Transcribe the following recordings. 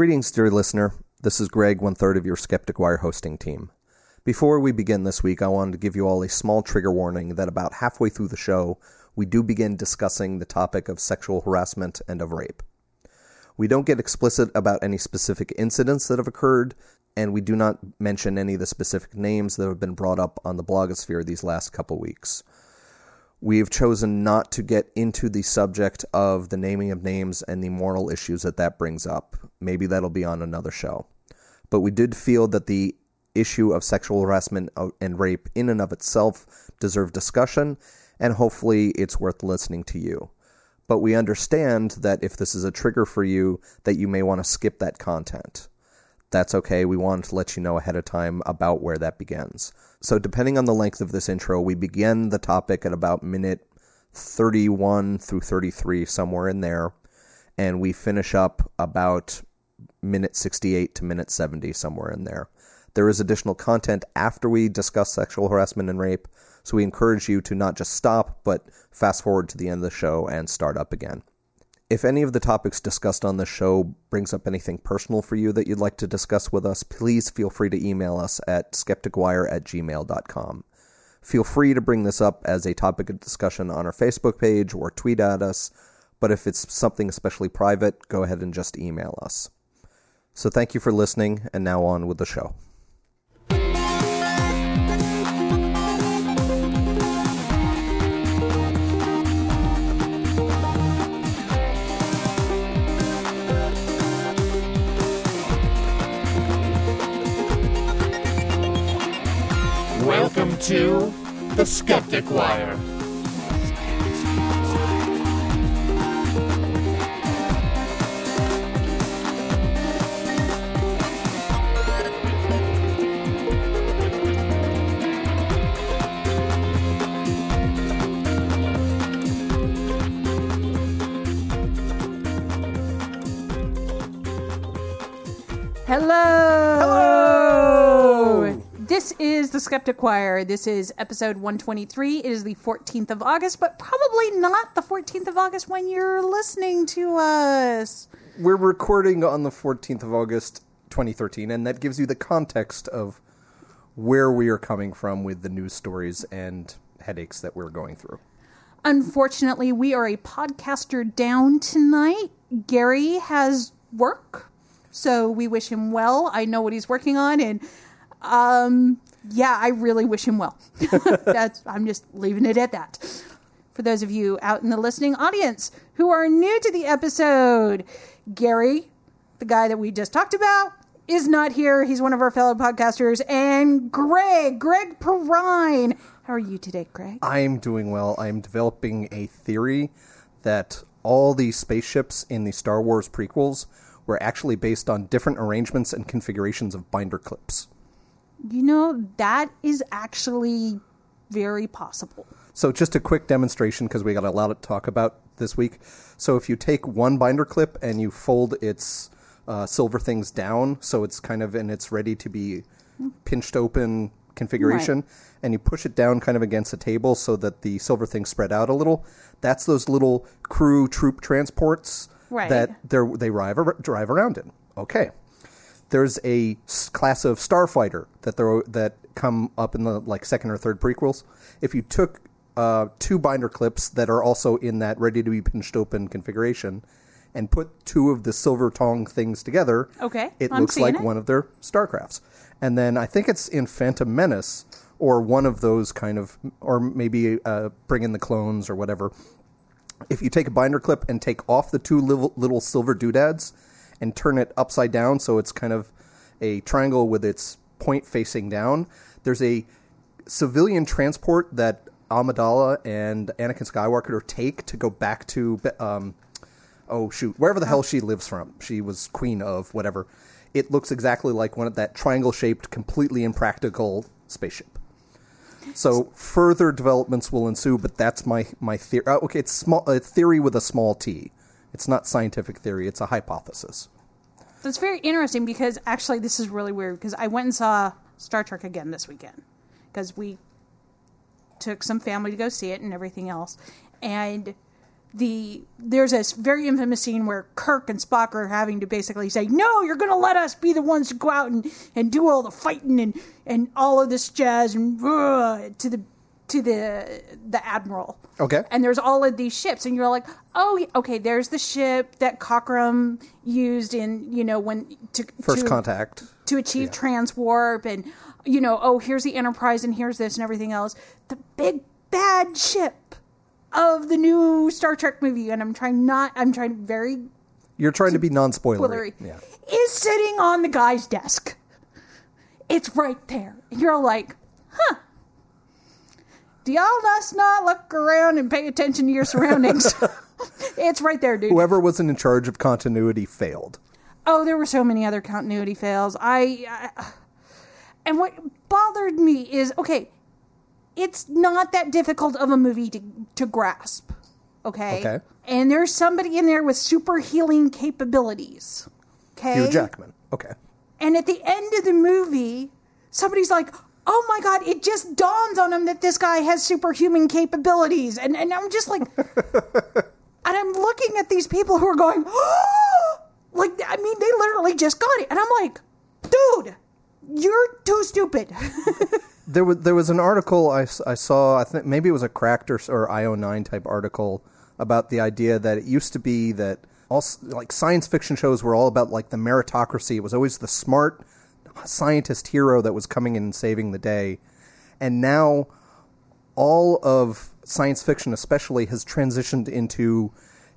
Greetings, dear listener. This is Greg, one third of your Skeptic Wire hosting team. Before we begin this week, I wanted to give you all a small trigger warning that about halfway through the show, we do begin discussing the topic of sexual harassment and of rape. We don't get explicit about any specific incidents that have occurred, and we do not mention any of the specific names that have been brought up on the blogosphere these last couple weeks. We've chosen not to get into the subject of the naming of names and the moral issues that that brings up. Maybe that'll be on another show. But we did feel that the issue of sexual harassment uh, and rape in and of itself deserve discussion, and hopefully it's worth listening to you. But we understand that if this is a trigger for you, that you may want to skip that content that's okay. We wanted to let you know ahead of time about where that begins. So, depending on the length of this intro, we begin the topic at about minute 31 through 33, somewhere in there, and we finish up about minute 68 to minute 70, somewhere in there. There is additional content after we discuss sexual harassment and rape, so we encourage you to not just stop, but fast forward to the end of the show and start up again. If any of the topics discussed on the show brings up anything personal for you that you'd like to discuss with us, please feel free to email us at skepticwire at gmail.com. Feel free to bring this up as a topic of discussion on our Facebook page or tweet at us, but if it's something especially private, go ahead and just email us. So thank you for listening, and now on with the show. Welcome to the Skeptic Wire. Hello. Hello. This is the Skeptic Wire. This is episode 123. It is the 14th of August, but probably not the 14th of August when you're listening to us. We're recording on the 14th of August, 2013, and that gives you the context of where we are coming from with the news stories and headaches that we're going through. Unfortunately, we are a podcaster down tonight. Gary has work, so we wish him well. I know what he's working on, and um, yeah, I really wish him well. That's I'm just leaving it at that. For those of you out in the listening audience who are new to the episode, Gary, the guy that we just talked about, is not here. He's one of our fellow podcasters, and Greg, Greg Perrine. How are you today, Greg? I'm doing well. I'm developing a theory that all the spaceships in the Star Wars prequels were actually based on different arrangements and configurations of binder clips. You know, that is actually very possible. So, just a quick demonstration because we got a lot to talk about this week. So, if you take one binder clip and you fold its uh, silver things down so it's kind of in its ready to be pinched open configuration, Right. and you push it down kind of against the table so that the silver things spread out a little, that's those little crew troop transports Right. that they're, they drive, drive around in. Okay there's a class of starfighter that there that come up in the like second or third prequels. If you took uh, two binder clips that are also in that ready to be pinched open configuration and put two of the silver tong things together, Okay, it I'm looks like it. one of their starcrafts. And then I think it's in Phantom Menace or one of those kind of, or maybe uh, bring in the clones or whatever if you take a binder clip and take off the two little, little silver doodads and turn it upside down so it's kind of a triangle with its point facing down, there's a civilian transport that Amidala and Anakin Skywalker take to go back to, um, oh shoot, wherever the hell she lives from. She was queen of whatever. It looks exactly like one of that triangle shaped, completely impractical spaceship. So further developments will ensue, but that's my my theory. Uh, okay, it's small a theory with a small t. It's not scientific theory; it's a hypothesis. That's very interesting because actually this is really weird because I went and saw Star Trek again this weekend because we took some family to go see it and everything else. And the there's this very infamous scene where Kirk and Spock are having to basically say, "No, you're going to let us be the ones to go out and, and do all the fighting and and all of this jazz and uh, to the to the the admiral." Okay. And there's all of these ships, and you're like, "Oh, okay, there's the ship that Cochrane used in you know when to First to, contact. to achieve transwarp and you know oh here's the enterprise and here's this and everything else the big bad ship of the new star trek movie and i'm trying not i'm trying very You're trying to be non-spoilery. Yeah. is sitting on the guy's desk it's right there and you're like huh y'all just not look around and pay attention to your surroundings it's right there dude Whoever wasn't in charge of continuity failed. Oh, there were so many other continuity fails. I, I and what bothered me is okay, it's not that difficult of a movie to to grasp. Okay. Okay. And there's somebody in there with super healing capabilities. Okay. Hugh Jackman. Okay. And at the end of the movie, somebody's like, "Oh my god!" It just dawns on him that this guy has superhuman capabilities, and and I'm just like, and I'm looking at these people who are going, "Oh!" like I mean, they literally just got it, and I'm like, "Dude, you're too stupid." There was there was an article I, I saw. I think maybe it was a Cracked or, or IO9 type article about the idea that it used to be that all like science fiction shows were all about like the meritocracy. It was always the smart scientist hero that was coming in and saving the day, and now all of science fiction, especially, has transitioned into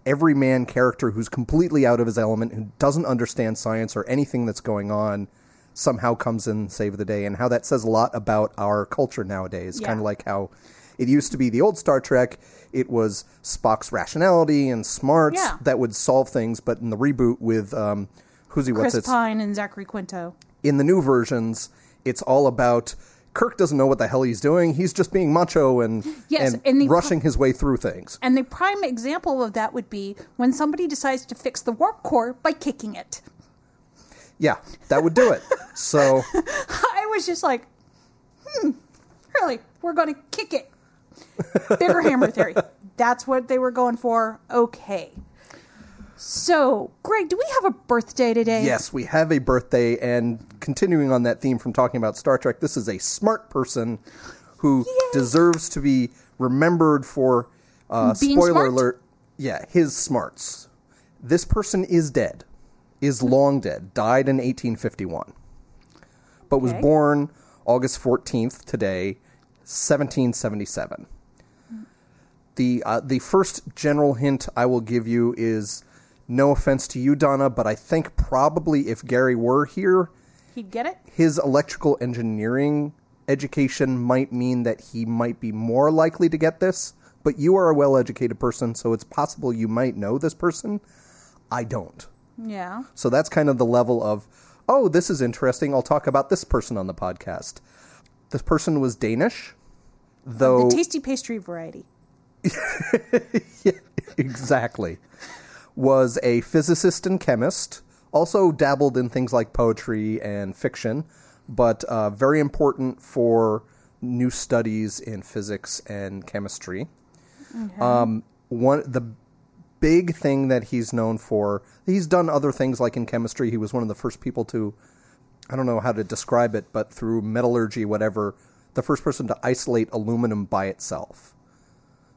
everyman character who's completely out of his element, who doesn't understand science or anything that's going on, somehow comes in and save the day, and how that says a lot about our culture nowadays. Yeah. Kind of like how it used to be the old Star Trek. It was Spock's rationality and smarts Yeah. that would solve things, but in the reboot with um, who's he? What's Chris? Pine and Zachary Quinto. In the new versions, it's all about Kirk doesn't know what the hell he's doing. He's just being macho and Yes, and, and the- rushing his way through things. And the prime example of that would be when somebody decides to fix the warp core by kicking it. Yeah, that would do it. so I was just like, hmm, really? We're going to kick it. Bigger hammer theory. That's what they were going for. Okay. So, Greg, do we have a birthday today? yes, we have a birthday, and continuing on that theme from talking about Star Trek, this is a smart person who deserves to be remembered for. Uh, spoiler smart? alert! Yeah, his smarts. This person is dead, is long dead, died in 1851, but was born August 14th today, 1777. The uh, the first general hint I will give you is no offense to you, Donna, but I think probably if Gary were here, He'd get it? his electrical engineering education might mean that he might be more likely to get this. But you are a well educated person, so it's possible you might know this person. I don't. Yeah. So that's kind of the level of, oh, this is interesting. I'll talk about this person on the podcast. This person was Danish, though. The tasty pastry variety. exactly. Was a physicist and chemist. Also dabbled in things like poetry and fiction, but uh, very important for new studies in physics and chemistry. Um, one the big thing that he's known for. He's done other things like in chemistry. He was one of the first people to I don't know how to describe it, but through metallurgy, whatever, the first person to isolate aluminum by itself.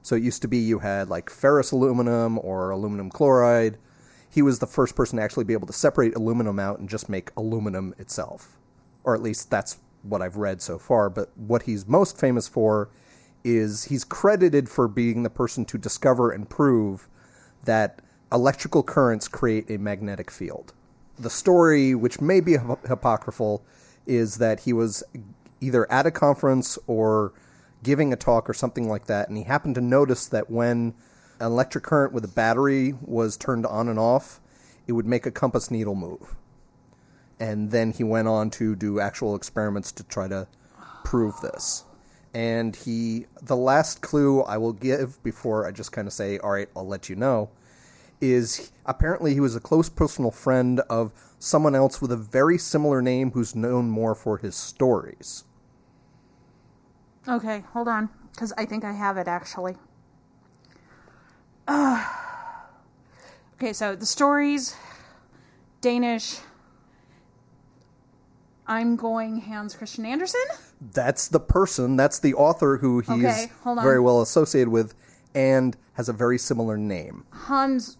So it used to be you had like ferrous aluminum or aluminum chloride. He was the first person to actually be able to separate aluminum out and just make aluminum itself. Or at least that's what I've read so far. But what he's most famous for is he's credited for being the person to discover and prove that electrical currents create a magnetic field. The story, which may be apocryphal, is that he was either at a conference or giving a talk or something like that, and he happened to notice that when an electric current with a battery was turned on and off, it would make a compass needle move. And then he went on to do actual experiments to try to prove this. And he, the last clue I will give before I just kind of say, all right, I'll let you know, is apparently he was a close personal friend of someone else with a very similar name who's known more for his stories. Okay, hold on, because I think I have it actually. Okay, so the stories, Danish. I'm going Hans Christian Andersen. That's the person, that's the author who he's Okay, very well associated with and has a very similar name. Hans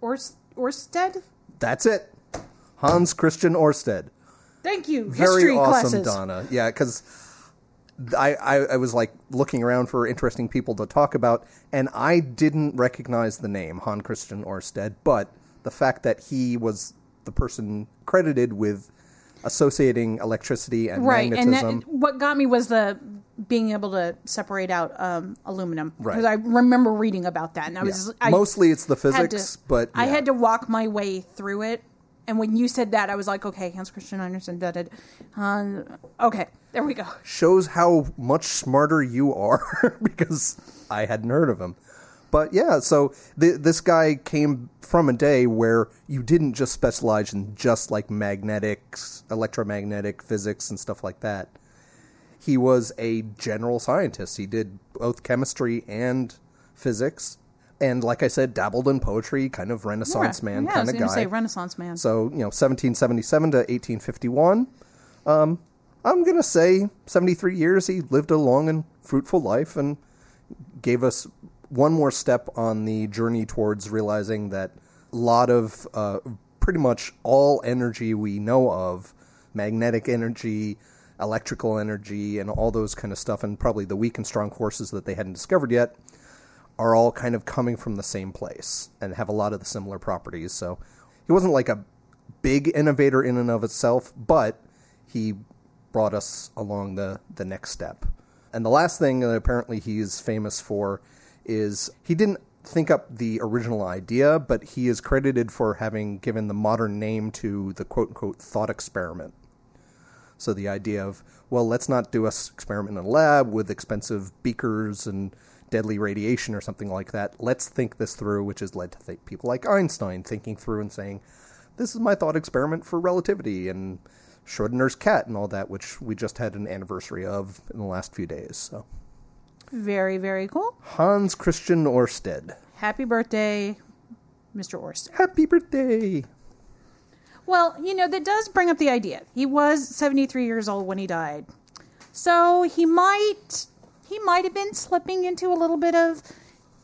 Ors- Orsted. That's it. Hans Christian Orsted. Thank you. Very History awesome, classes. Donna. Yeah, because I, I I was like looking around for interesting people to talk about, and I didn't recognize the name Hans Christian Orsted, but the fact that he was the person credited with associating electricity and Right, and that, what got me was the being able to separate out um, aluminum Right. because I remember reading about that, and I was Yeah. I Mostly it's the physics, to- but I had to walk my way through it. And when you said that, I was like, okay, Hans Christian Andersen did it. Uh, okay, there we go. shows how much smarter you are because I hadn't heard of him. But yeah, so th- this guy came from a day where you didn't just specialize in just like magnetics, electromagnetic physics, and stuff like that. He was a general scientist. He did both chemistry and physics. And like I said, dabbled in poetry, kind of Renaissance man yeah, I kind was of guy. say Renaissance man. So, you know, 1777 to 1851. Um, I'm going to say 73 years. He lived a long and fruitful life and gave us one more step on the journey towards realizing that a lot of uh, pretty much all energy we know of, magnetic energy, electrical energy, and all those kind of stuff, and probably the weak and strong forces that they hadn't discovered yet, are all kind of coming from the same place and have a lot of the similar properties. So he wasn't like a big innovator in and of itself, but he brought us along the, the next step. And the last thing that apparently he's famous for is he didn't think up the original idea, but he is credited for having given the modern name to the quote unquote thought experiment. So the idea of, well, let's not do a experiment in a lab with expensive beakers and deadly radiation or something like that. Let's think this through, which has led to th- people like Einstein thinking through and saying, this is my thought experiment for relativity and Schrodinger's cat and all that, which we just had an anniversary of in the last few days. So Very, very cool. Hans Christian Orsted. Happy birthday, Mr. Orsted. Happy birthday! Well, you know, that does bring up the idea. He was 73 years old when he died. So he might he might have been slipping into a little bit of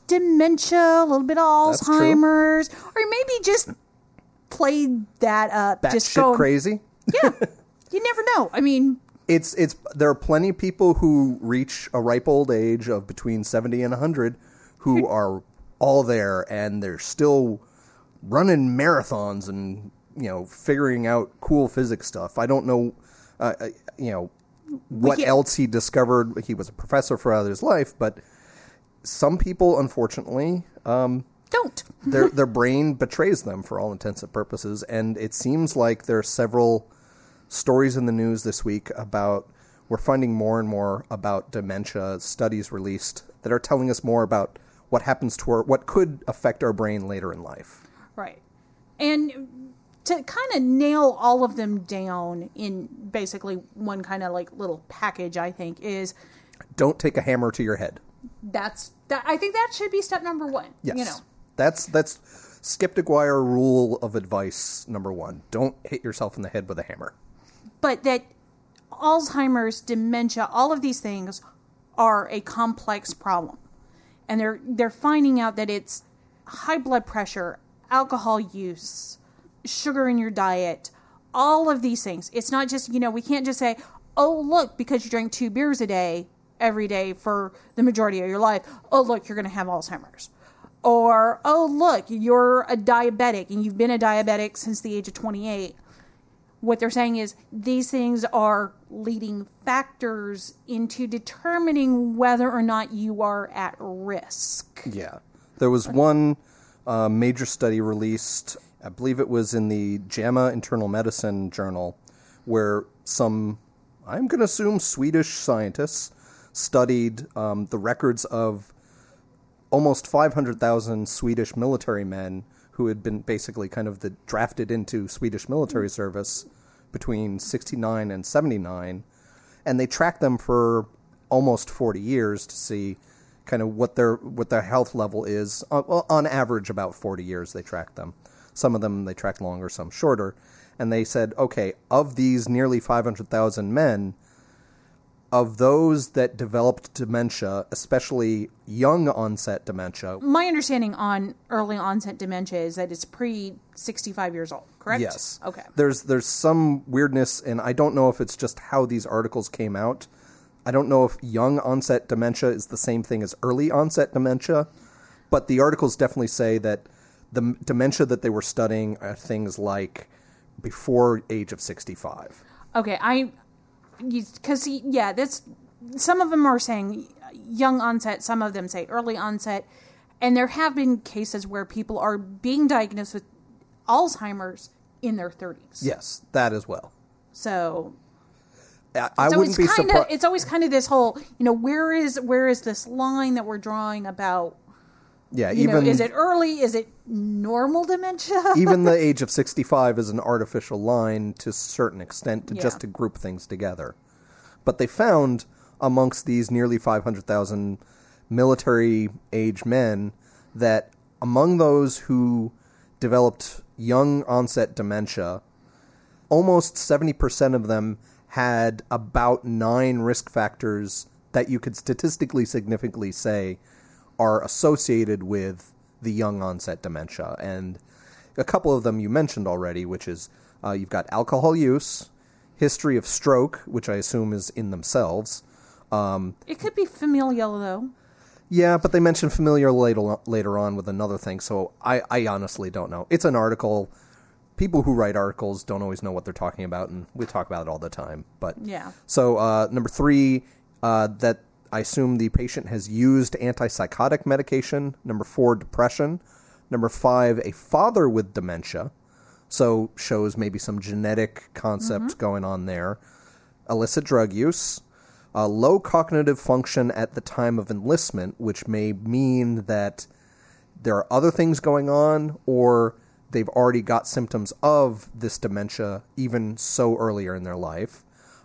dementia, a little bit of Alzheimer's, or maybe just played that up. That just shit going, crazy. Yeah. you never know. I mean, it's it's there are plenty of people who reach a ripe old age of between 70 and 100 who are all there and they're still running marathons and you know figuring out cool physics stuff i don't know uh, uh, you know what else he discovered he was a professor for his life but some people unfortunately um, don't. their their brain betrays them for all intents and purposes, and it seems like there are several stories in the news this week about we're finding more and more about dementia studies released that are telling us more about what happens to our what could affect our brain later in life. Right. And to kind of nail all of them down in basically one kind of like little package, I think, is Don't take a hammer to your head. that's that I think that should be step number one. Yes. You know. That's that's Skeptic Wire rule of advice number one. Don't hit yourself in the head with a hammer. But that Alzheimer's, dementia, all of these things are a complex problem. And they're they're finding out that it's high blood pressure, alcohol use, sugar in your diet, all of these things. It's not just, you know, we can't just say, "Oh, look, because you drink 2 beers a day every day for the majority of your life, oh, look, you're going to have Alzheimer's." Or, "Oh, look, you're a diabetic and you've been a diabetic since the age of 28." what they're saying is these things are leading factors into determining whether or not you are at risk. Yeah. There was one uh, major study released, I believe it was in the JAMA Internal Medicine Journal, where some, I'm going to assume, Swedish scientists studied um, the records of almost 500,000 Swedish military men who had been basically kind of the, drafted into Swedish military service between 69 and 79 and they tracked them for almost 40 years to see kind of what their what their health level is. Uh, on average, about forty years they tracked them. Some of them they track longer, some shorter. And they said, okay, of these nearly five hundred thousand men, of those that developed dementia, especially young onset dementia, My understanding on early onset dementia is that it's pre 65 years old, correct? Yes. Okay. There's there's some weirdness, and I don't know if it's just how these articles came out. I don't know if young onset dementia is the same thing as early onset dementia, but the articles definitely say that the dementia that they were studying are things like before age of 65. Okay, I because yeah, that's some of them are saying young onset, some of them say early onset, and there have been cases where people are being diagnosed with Alzheimer's in their 30s. Yes, that as well. So I, I so wouldn't be kind of surprised. it's always kind of this whole you know where is where is this line that we're drawing about Yeah, you even know is it early is it normal dementia even the age of 65 is an artificial line to a certain extent to Yeah. just to group things together. But they found amongst these nearly 500,000 military age men that among those who developed young onset dementia, almost 70% of them had about nine risk factors that you could statistically significantly say are associated with the young onset dementia. And a couple of them you mentioned already, which is uh, you've got alcohol use, history of stroke, which I assume is in themselves. it could be familial though Yeah, but they mentioned familiar later, later on with another thing, so I, I honestly don't know. It's an article. People who write articles don't always know what they're talking about, and we talk about it all the time. But Yeah. So uh, number three, uh, that I assume the patient has used antipsychotic medication. Number four, depression. Number five, a father with dementia. So shows maybe some genetic concepts going on there. Illicit drug use. Uh, low cognitive function at the time of enlistment, which may mean that there are other things going on, or they've already got symptoms of this dementia even so earlier in their life.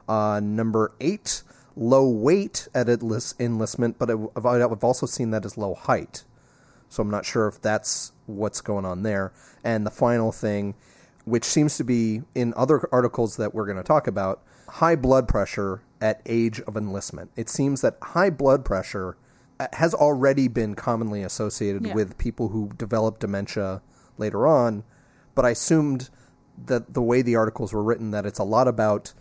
Uh, number eight, low weight at enlistment, but I've I've also seen that as low height. So I'm not sure if that's what's going on there. And the final thing, which seems to be in other articles that we're going to talk about, high blood pressure at age of enlistment. It seems that high blood pressure uh, has already been commonly associated Yeah. with people who develop dementia later on, but I assumed that the way the articles were written that it's a lot about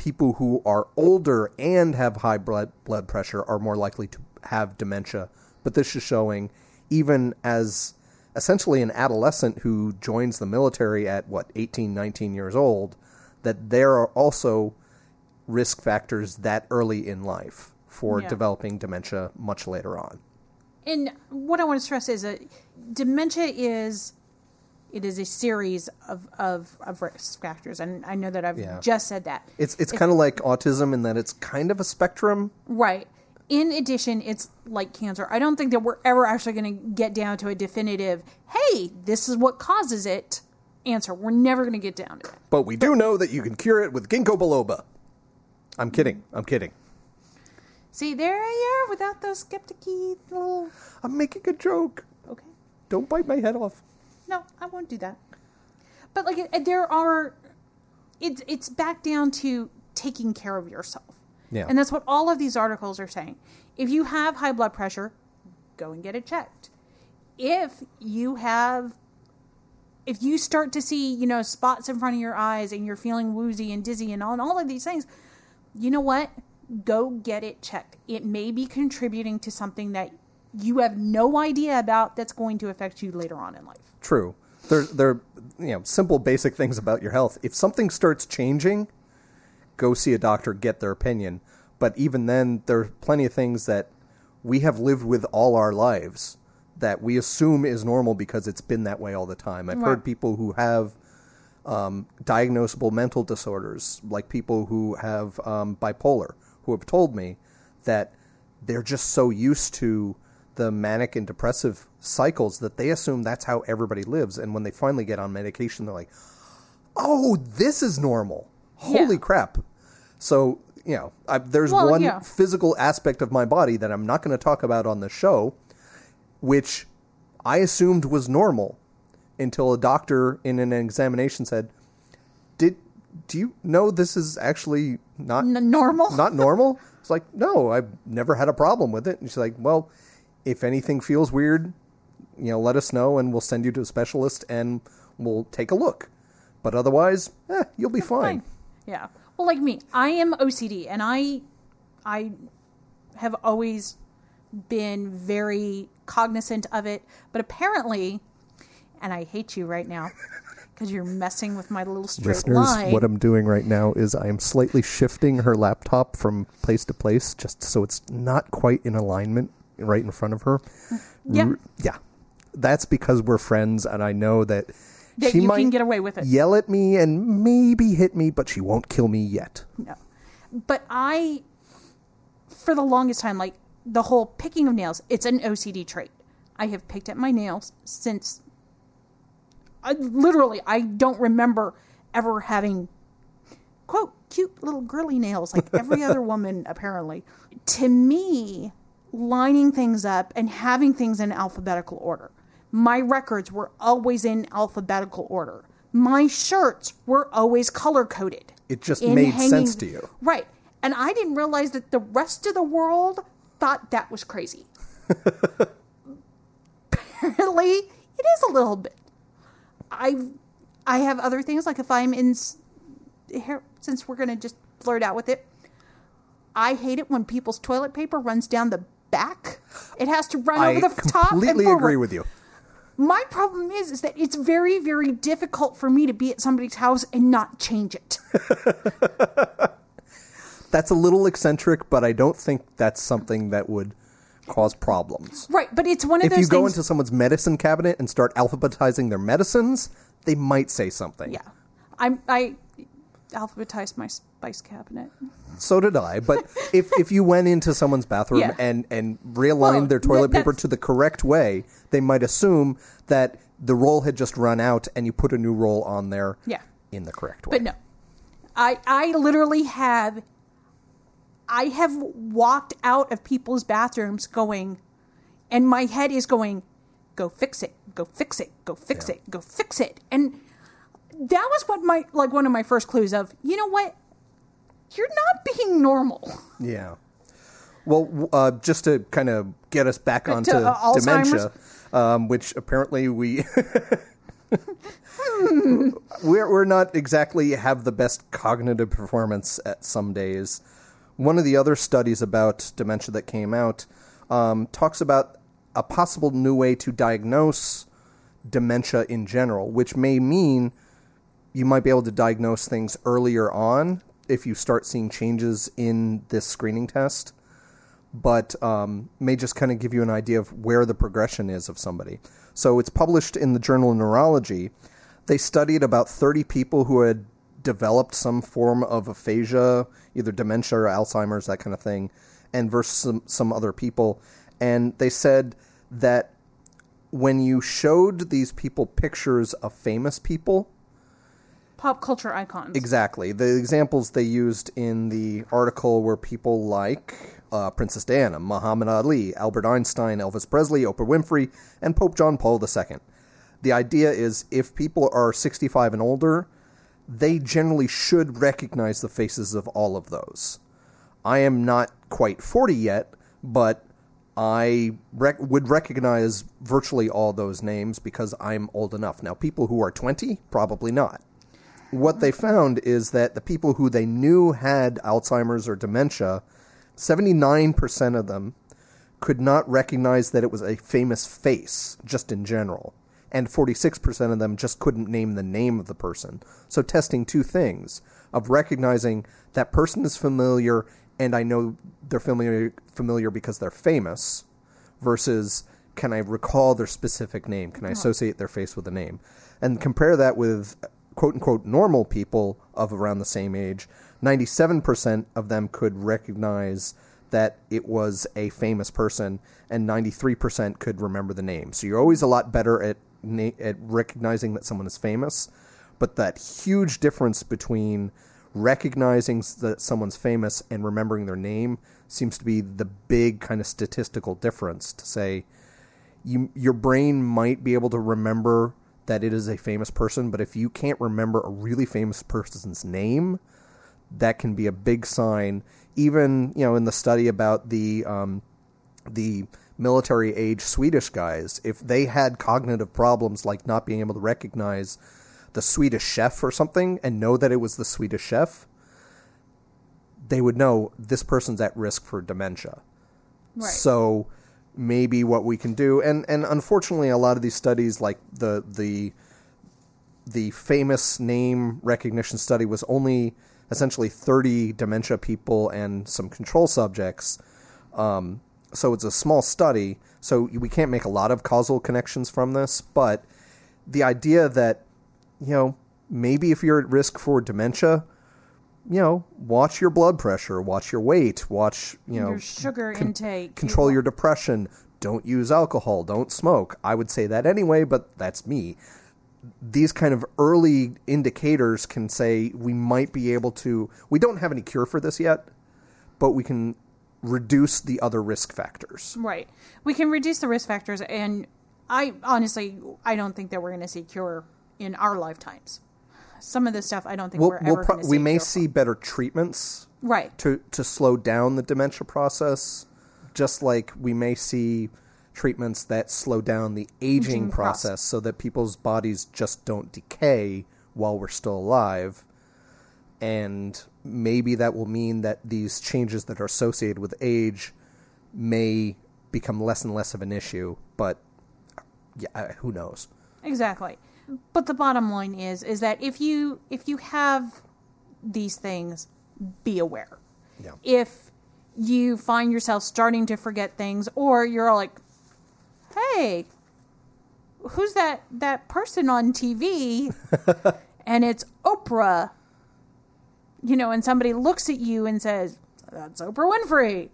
people who are older and have high blood blood pressure are more likely to have dementia. But this is showing even as essentially an adolescent who joins the military at what 18 19 years old that there are also risk factors that early in life for Yeah. developing dementia much later on. And what I want to stress is that dementia is it is a series of, of, of risk factors, and I know that I've Yeah. just said that. It's it's kind of like autism in that it's kind of a spectrum. Right. In addition, it's like cancer. I don't think that we're ever actually going to get down to a definitive, hey, this is what causes it answer. We're never going to get down to it. But we do know that you can cure it with ginkgo biloba. I'm kidding. I'm kidding. See, there you are without those skepticy little. I'm making a joke. Okay. Don't bite my head off. No, I won't do that. But like, there are, it's it's back down to taking care of yourself. Yeah. And that's what all of these articles are saying. If you have high blood pressure, go and get it checked. If you have, if you start to see, you know, spots in front of your eyes and you're feeling woozy and dizzy and all, and all of these things, you know what? Go get it checked. It may be contributing to something that you have no idea about that's going to affect you later on in life. True. There, there, you know, simple, basic things about your health. If something starts changing, go see a doctor, get their opinion. But even then, there are plenty of things that we have lived with all our lives that we assume is normal because it's been that way all the time. I've heard people who have um, diagnosable mental disorders, like people who have um, bipolar, who have told me that they're just so used to the manic and depressive cycles that they assume that's how everybody lives. And when they finally get on medication, they're like, oh, this is normal. Holy Yeah. crap. So you know, I, there's Well, one yeah. physical aspect of my body that I'm not going to talk about on the show, which I assumed was normal until a doctor in an examination said, "Did do you know this is actually not N- normal. not normal?" It's like, "No, I've never had a problem with it." And she's like, "Well, if anything feels weird, you know, let us know and we'll send you to a specialist and we'll take a look. But otherwise, eh, you'll be fine." Fine. Yeah. Well, like me, I am OCD, and I, I have always been very cognizant of it. But apparently, and I hate you right now because you're messing with my little straight Listeners, line. what I'm doing right now is I am slightly shifting her laptop from place to place just so it's not quite in alignment right in front of her. Mm. yeah, R- Yeah. That's because we're friends and I know that, that she you might can get away with it. yell at me and maybe hit me, but she won't kill me yet. No. But I, for the longest time, like the whole picking of nails, it's an OCD trait. I have picked at my nails since. I, literally, I don't remember ever having, quote, cute little girly nails like every other woman, apparently. To me, lining things up and having things in alphabetical order. My records were always in alphabetical order. My shirts were always color coded It just made hanging- sense to you. Right. And I didn't realize that the rest of the world thought that was crazy. Apparently, it is a little bit. I I have other things like if I'm in here since we're going to just blurt out with it. I hate it when people's toilet paper runs down the back. It has to run I over the top and completely agree with you. My problem is is that it's very very difficult for me to be at somebody's house and not change it. That's a little eccentric, but I don't think that's something that would cause problems. right, but it's one of If those If you go things into someone's medicine cabinet and start alphabetizing their medicines, they might say something. Yeah, I'm I alphabetized my spice cabinet. So did I. But if, if you went into someone's bathroom Yeah. and, and realigned Well, their toilet that- paper that's- to the correct way, they might assume that the roll had just run out and you put a new roll on there Yeah. in the correct way. But no, I I literally have. I have walked out of people's bathrooms going, and my head is going, go fix it, go fix it, go fix Yeah. it, go fix it, and that was what my like one of my first clues of you know what, you're not being normal. Yeah. Well, uh, just to kind of get us back To, onto uh, dementia, um, which apparently we we're we're not exactly have the best cognitive performance at some days. One of the other studies about dementia that came out um, talks about a possible new way to diagnose dementia in general, which may mean you might be able to diagnose things earlier on if you start seeing changes in this screening test, but um, may just kind of give you an idea of where the progression is of somebody. So it's published in the journal Neurology. They studied about 30 people who had developed some form of aphasia, either dementia or Alzheimer's, that kind of thing, and versus some, some other people. And they said that when you showed these people pictures of famous people, Pop culture icons. Exactly. The examples they used in the article were people like uh, Princess Diana, Muhammad Ali, Albert Einstein, Elvis Presley, Oprah Winfrey, and Pope John Paul II. The idea is if people are 65 and older, they generally should recognize the faces of all of those. I am not quite 40 yet, but I rec- would recognize virtually all those names because I'm old enough. Now, people who are 20, probably not what they found is that the people who they knew had Alzheimer's or dementia, 79% of them could not recognize that it was a famous face, just in general. And 46% of them just couldn't name the name of the person. So, testing two things of recognizing that person is familiar and I know they're familiar, familiar because they're famous, versus can I recall their specific name? Can I uh-huh. associate their face with a name? And compare that with quote unquote normal people of around the same age. 97% of them could recognize that it was a famous person, and 93% could remember the name. So you're always a lot better at, na- at recognizing that someone is famous, but that huge difference between recognizing that someone's famous and remembering their name seems to be the big kind of statistical difference to say you your brain might be able to remember that it is a famous person, but if you can't remember a really famous person's name, that can be a big sign. Even you know in the study about the um, the military age Swedish guys, if they had cognitive problems like not being able to recognize the Swedish chef or something and know that it was the Swedish chef, they would know this person's at risk for dementia. Right. So maybe what we can do, and and unfortunately, a lot of these studies, like the the the famous name recognition study, was only essentially thirty dementia people and some control subjects. Um, so it's a small study, so we can't make a lot of causal connections from this. But the idea that you know maybe if you're at risk for dementia, you know, watch your blood pressure, watch your weight, watch you know Your sugar intake. control your depression. Don't use alcohol. Don't smoke. I would say that anyway, but that's me. These kind of early indicators can say we might be able to. We don't have any cure for this yet, but we can reduce the other risk factors. Right. We can reduce the risk factors, and I honestly, I don't think that we're going to see cure in our lifetimes. Some of this stuff, I don't think We'll, we're we'll ever pro- see. we may see better treatments Right. to to slow down the dementia process, just like we may see treatments that slow down the aging Aging process. process so that people's bodies just don't decay while we're still alive. And maybe that will mean that these changes that are associated with age may become less and less of an issue, but yeah, who knows? Exactly. But the bottom line is is that if you if you have these things, be aware. Yeah. If you find yourself starting to forget things or you're like, "Hey, who's that that person on TV?" and it's Oprah. You know, and somebody looks at you and says, "That's Oprah Winfrey."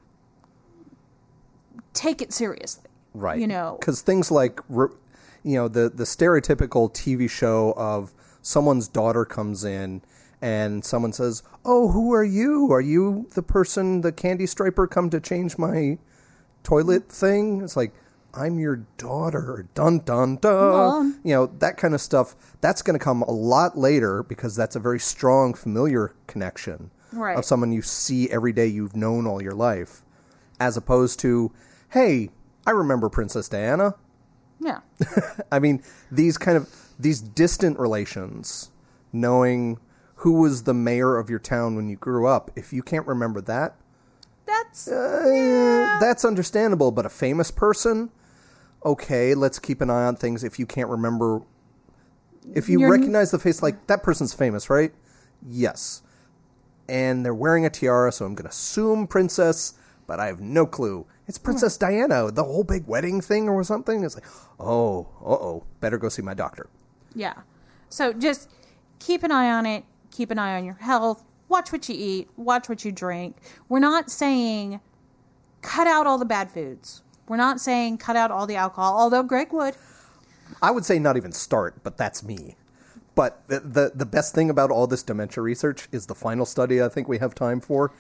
Take it seriously. right You know. because things like re- you know the the stereotypical tv show of someone's daughter comes in and someone says oh who are you? Are you the person the candy striper come to change my toilet thing? It's like i'm your daughter. Dun dun dun Mom. you know that kind of stuff that's going to come a lot later because that's a very strong familiar connection Right. of someone you see every day you've known all your life as opposed to hey i remember princess diana Yeah. I mean, these kind of these distant relations, knowing who was the mayor of your town when you grew up, if you can't remember that, That's uh, that's understandable. But a famous person, okay, let's keep an eye on things. If you can't remember, if you You're- recognize the face, like that person's famous, right? Yes, and they're wearing a tiara, so I'm going to assume princess, but I have no clue. It's Princess Diana, the whole big wedding thing or something. It's like, oh, uh oh, better go see my doctor. Yeah. So just keep an eye on it. Keep an eye on your health. Watch what you eat. Watch what you drink. We're not saying cut out all the bad foods. We're not saying cut out all the alcohol, although Greg would. I would say not even start, but that's me. But the, the the best thing about all this dementia research is the final study I think we have time for,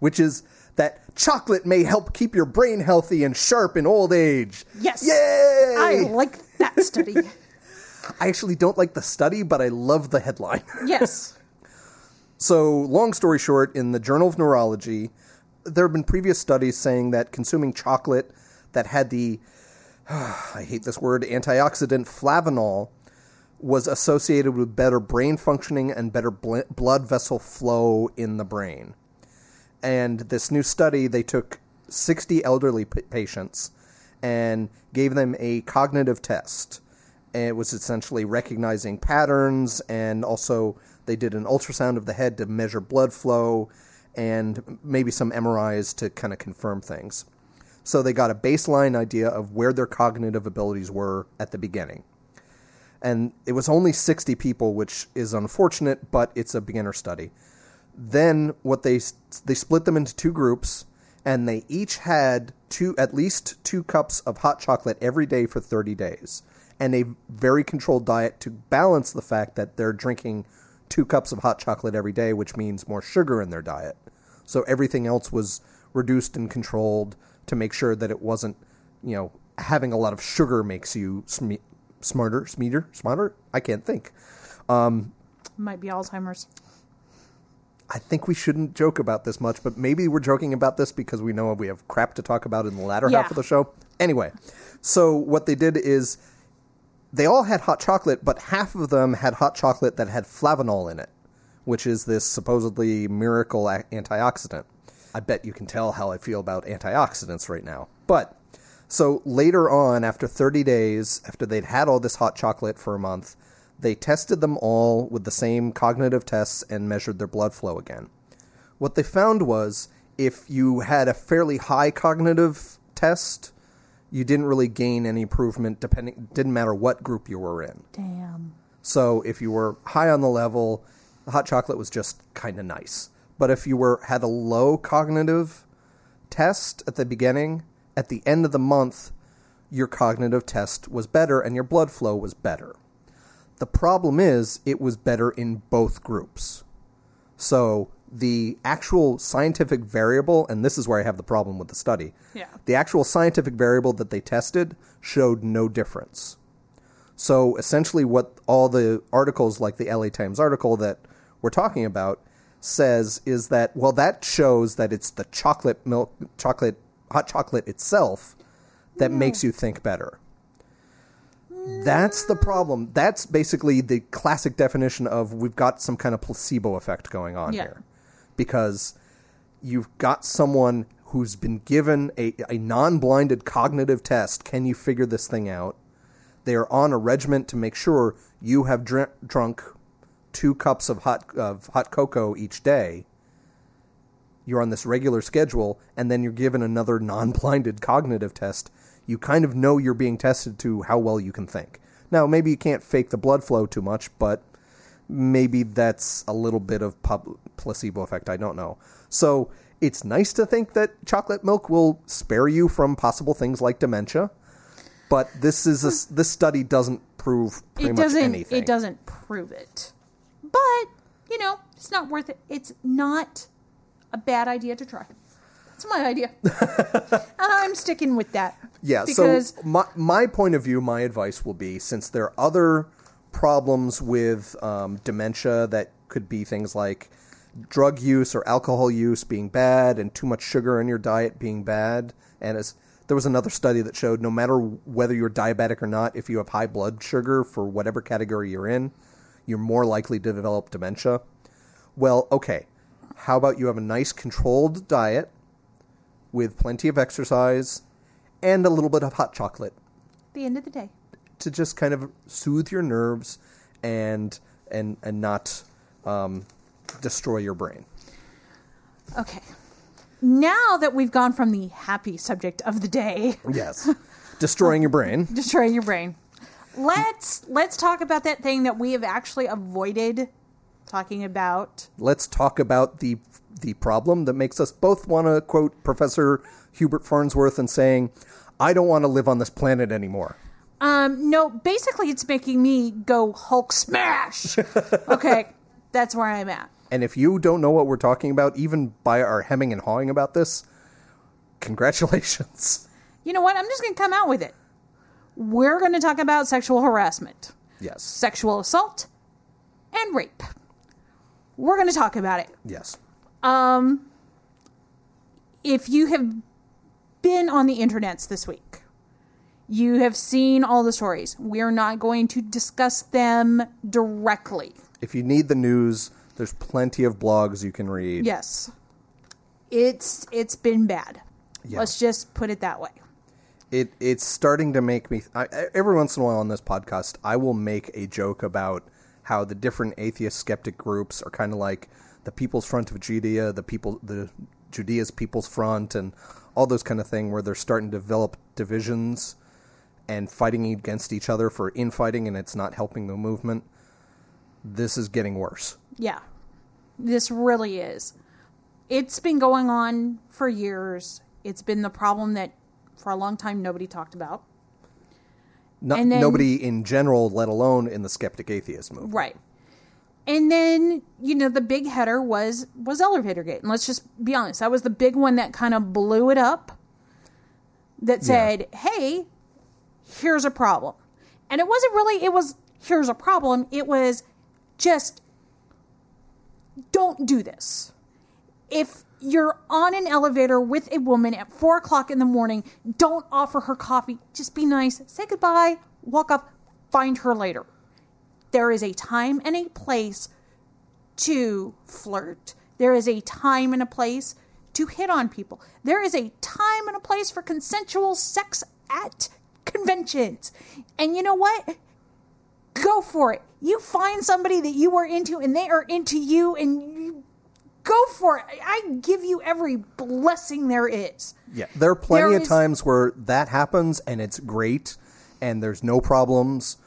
which is that chocolate may help keep your brain healthy and sharp in old age. Yes. Yay! I like that study. I actually don't like the study, but I love the headline. yes. So, long story short, in the Journal of Neurology, there have been previous studies saying that consuming chocolate that had the, I hate this word, antioxidant flavanol was associated with better brain functioning and better bl- blood vessel flow in the brain. And this new study, they took 60 elderly p- patients and gave them a cognitive test. It was essentially recognizing patterns, and also they did an ultrasound of the head to measure blood flow and maybe some MRIs to kind of confirm things. So they got a baseline idea of where their cognitive abilities were at the beginning. And it was only 60 people, which is unfortunate, but it's a beginner study. Then what they they split them into two groups, and they each had two at least two cups of hot chocolate every day for 30 days, and a very controlled diet to balance the fact that they're drinking two cups of hot chocolate every day, which means more sugar in their diet. So everything else was reduced and controlled to make sure that it wasn't, you know, having a lot of sugar makes you sme- smarter, smeeter, smarter. I can't think. Um, Might be Alzheimer's. I think we shouldn't joke about this much, but maybe we're joking about this because we know we have crap to talk about in the latter Yeah. half of the show. Anyway, so what they did is they all had hot chocolate, but half of them had hot chocolate that had flavanol in it, which is this supposedly miracle a- antioxidant. I bet you can tell how I feel about antioxidants right now. But so later on, after 30 days, after they'd had all this hot chocolate for a month, they tested them all with the same cognitive tests and measured their blood flow again. What they found was if you had a fairly high cognitive test, you didn't really gain any improvement depending didn't matter what group you were in. Damn. So if you were high on the level, the hot chocolate was just kind of nice. But if you were had a low cognitive test at the beginning, at the end of the month, your cognitive test was better and your blood flow was better. The problem is it was better in both groups. So the actual scientific variable, and this is where I have the problem with the study. Yeah. The actual scientific variable that they tested showed no difference. So essentially, what all the articles, like the LA Times article that we're talking about, says is that well, that shows that it's the chocolate milk, chocolate, hot chocolate itself that makes you think better. That's the problem. That's basically the classic definition of we've got some kind of placebo effect going on Yeah. here. Because you've got someone who's been given a, a non blinded cognitive test. Can you figure this thing out? They are on a regiment to make sure you have dr- drunk two cups of hot of hot cocoa each day. You're on this regular schedule, and then you're given another non-blinded cognitive test. You kind of know you're being tested to how well you can think. Now, maybe you can't fake the blood flow too much, but maybe that's a little bit of pub- placebo effect. I don't know. So it's nice to think that chocolate milk will spare you from possible things like dementia, but this is a s hmm. this study doesn't prove pretty it much doesn't anything. it doesn't prove it but you know it's not worth it it's not a bad idea to try it's my idea and i'm sticking with that Yeah, because so my my point of view, my advice will be since there are other problems with um, dementia that could be things like drug use or alcohol use being bad and too much sugar in your diet being bad, and as there was another study that showed no matter whether you're diabetic or not, if you have high blood sugar for whatever category you're in, you're more likely to develop dementia. Well, okay. How about you have a nice controlled diet with plenty of exercise and a little bit of hot chocolate. At the end of the day. To just kind of soothe your nerves and and and not um, destroy your brain. okay. Now that we've gone from the happy subject of the day. Yes, destroying your brain. destroying your brain. Let's let's talk about that thing that we have actually avoided talking about. Let's talk about the the problem that makes us both want to quote Professor Hubert Farnsworth and saying, "I don't want to live on this planet anymore." Um, no, basically, it's making me go Hulk smash. okay, that's where I'm at. And if you don't know what we're talking about, even by our hemming and hawing about this, congratulations. You know what? I'm just going to come out with it. We're going to talk about sexual harassment, Yes. sexual assault, and rape. We're going to talk about it. Yes. Um, if you have been on the internets this week, you have seen all the stories. We are not going to discuss them directly. If you need the news, there's plenty of blogs you can read. Yes. It's it's been bad. Yeah. Let's just put it that way. it it's starting to make me I- every once in a while on this podcast i will make a joke about how the different atheist skeptic groups are kind of like the people's front of judea the people the judea's people's front and all those kind of thing where they're starting to develop divisions and fighting against each other for infighting and it's not helping the movement this is getting worse Yeah. This really is. It's been going on for years. It's been the problem that for a long time nobody talked about. no, And then- nobody in general let alone in the skeptic atheist movement Right. And then, you know, the big header was was Elevator Gate. And let's just be honest, that was the big one that kind of blew it up. That said, "Hey, here's a problem." And it wasn't really it was here's a problem. It was just don't do this. If you're on an elevator with a woman at four o'clock in the morning, don't offer her coffee. Just be nice, say goodbye, walk off, find her later. There is a time and a place to flirt. There is a time and a place to hit on people. There is a time and a place for consensual sex at conventions. And you know what? Go for it. You find somebody that you are into and they are into you and you go for it. I give you every blessing there is. Yeah, there are plenty There of is- times where that happens and it's great and there's no problems.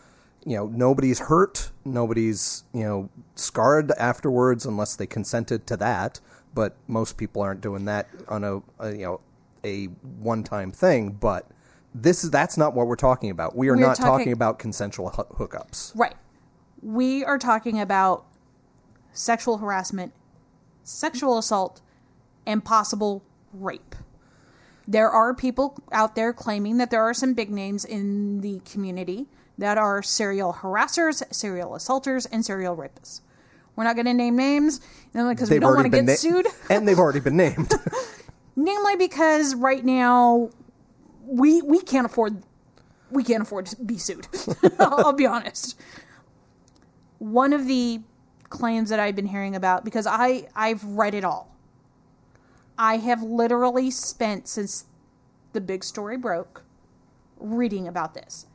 You know, nobody's hurt, nobody's, you know, scarred afterwards unless they consented to that, but most people aren't doing that on a, a you know, a one-time thing, but this is that's not what we're talking about. We are We're not talking, talking- about consensual hoo- hookups. Right. We are talking about sexual harassment, sexual assault, and possible rape. There are people out there claiming that there are some big names in the community that are serial harassers, serial assaulters, and serial rapists. We're not going to name names because we don't want to get na- sued. and they've already been named. Namely, because right now we we can't afford we can't afford to be sued. I'll, I'll be honest. One of the claims that I've been hearing about because I I've read it all. I have literally spent since the big story broke reading about this.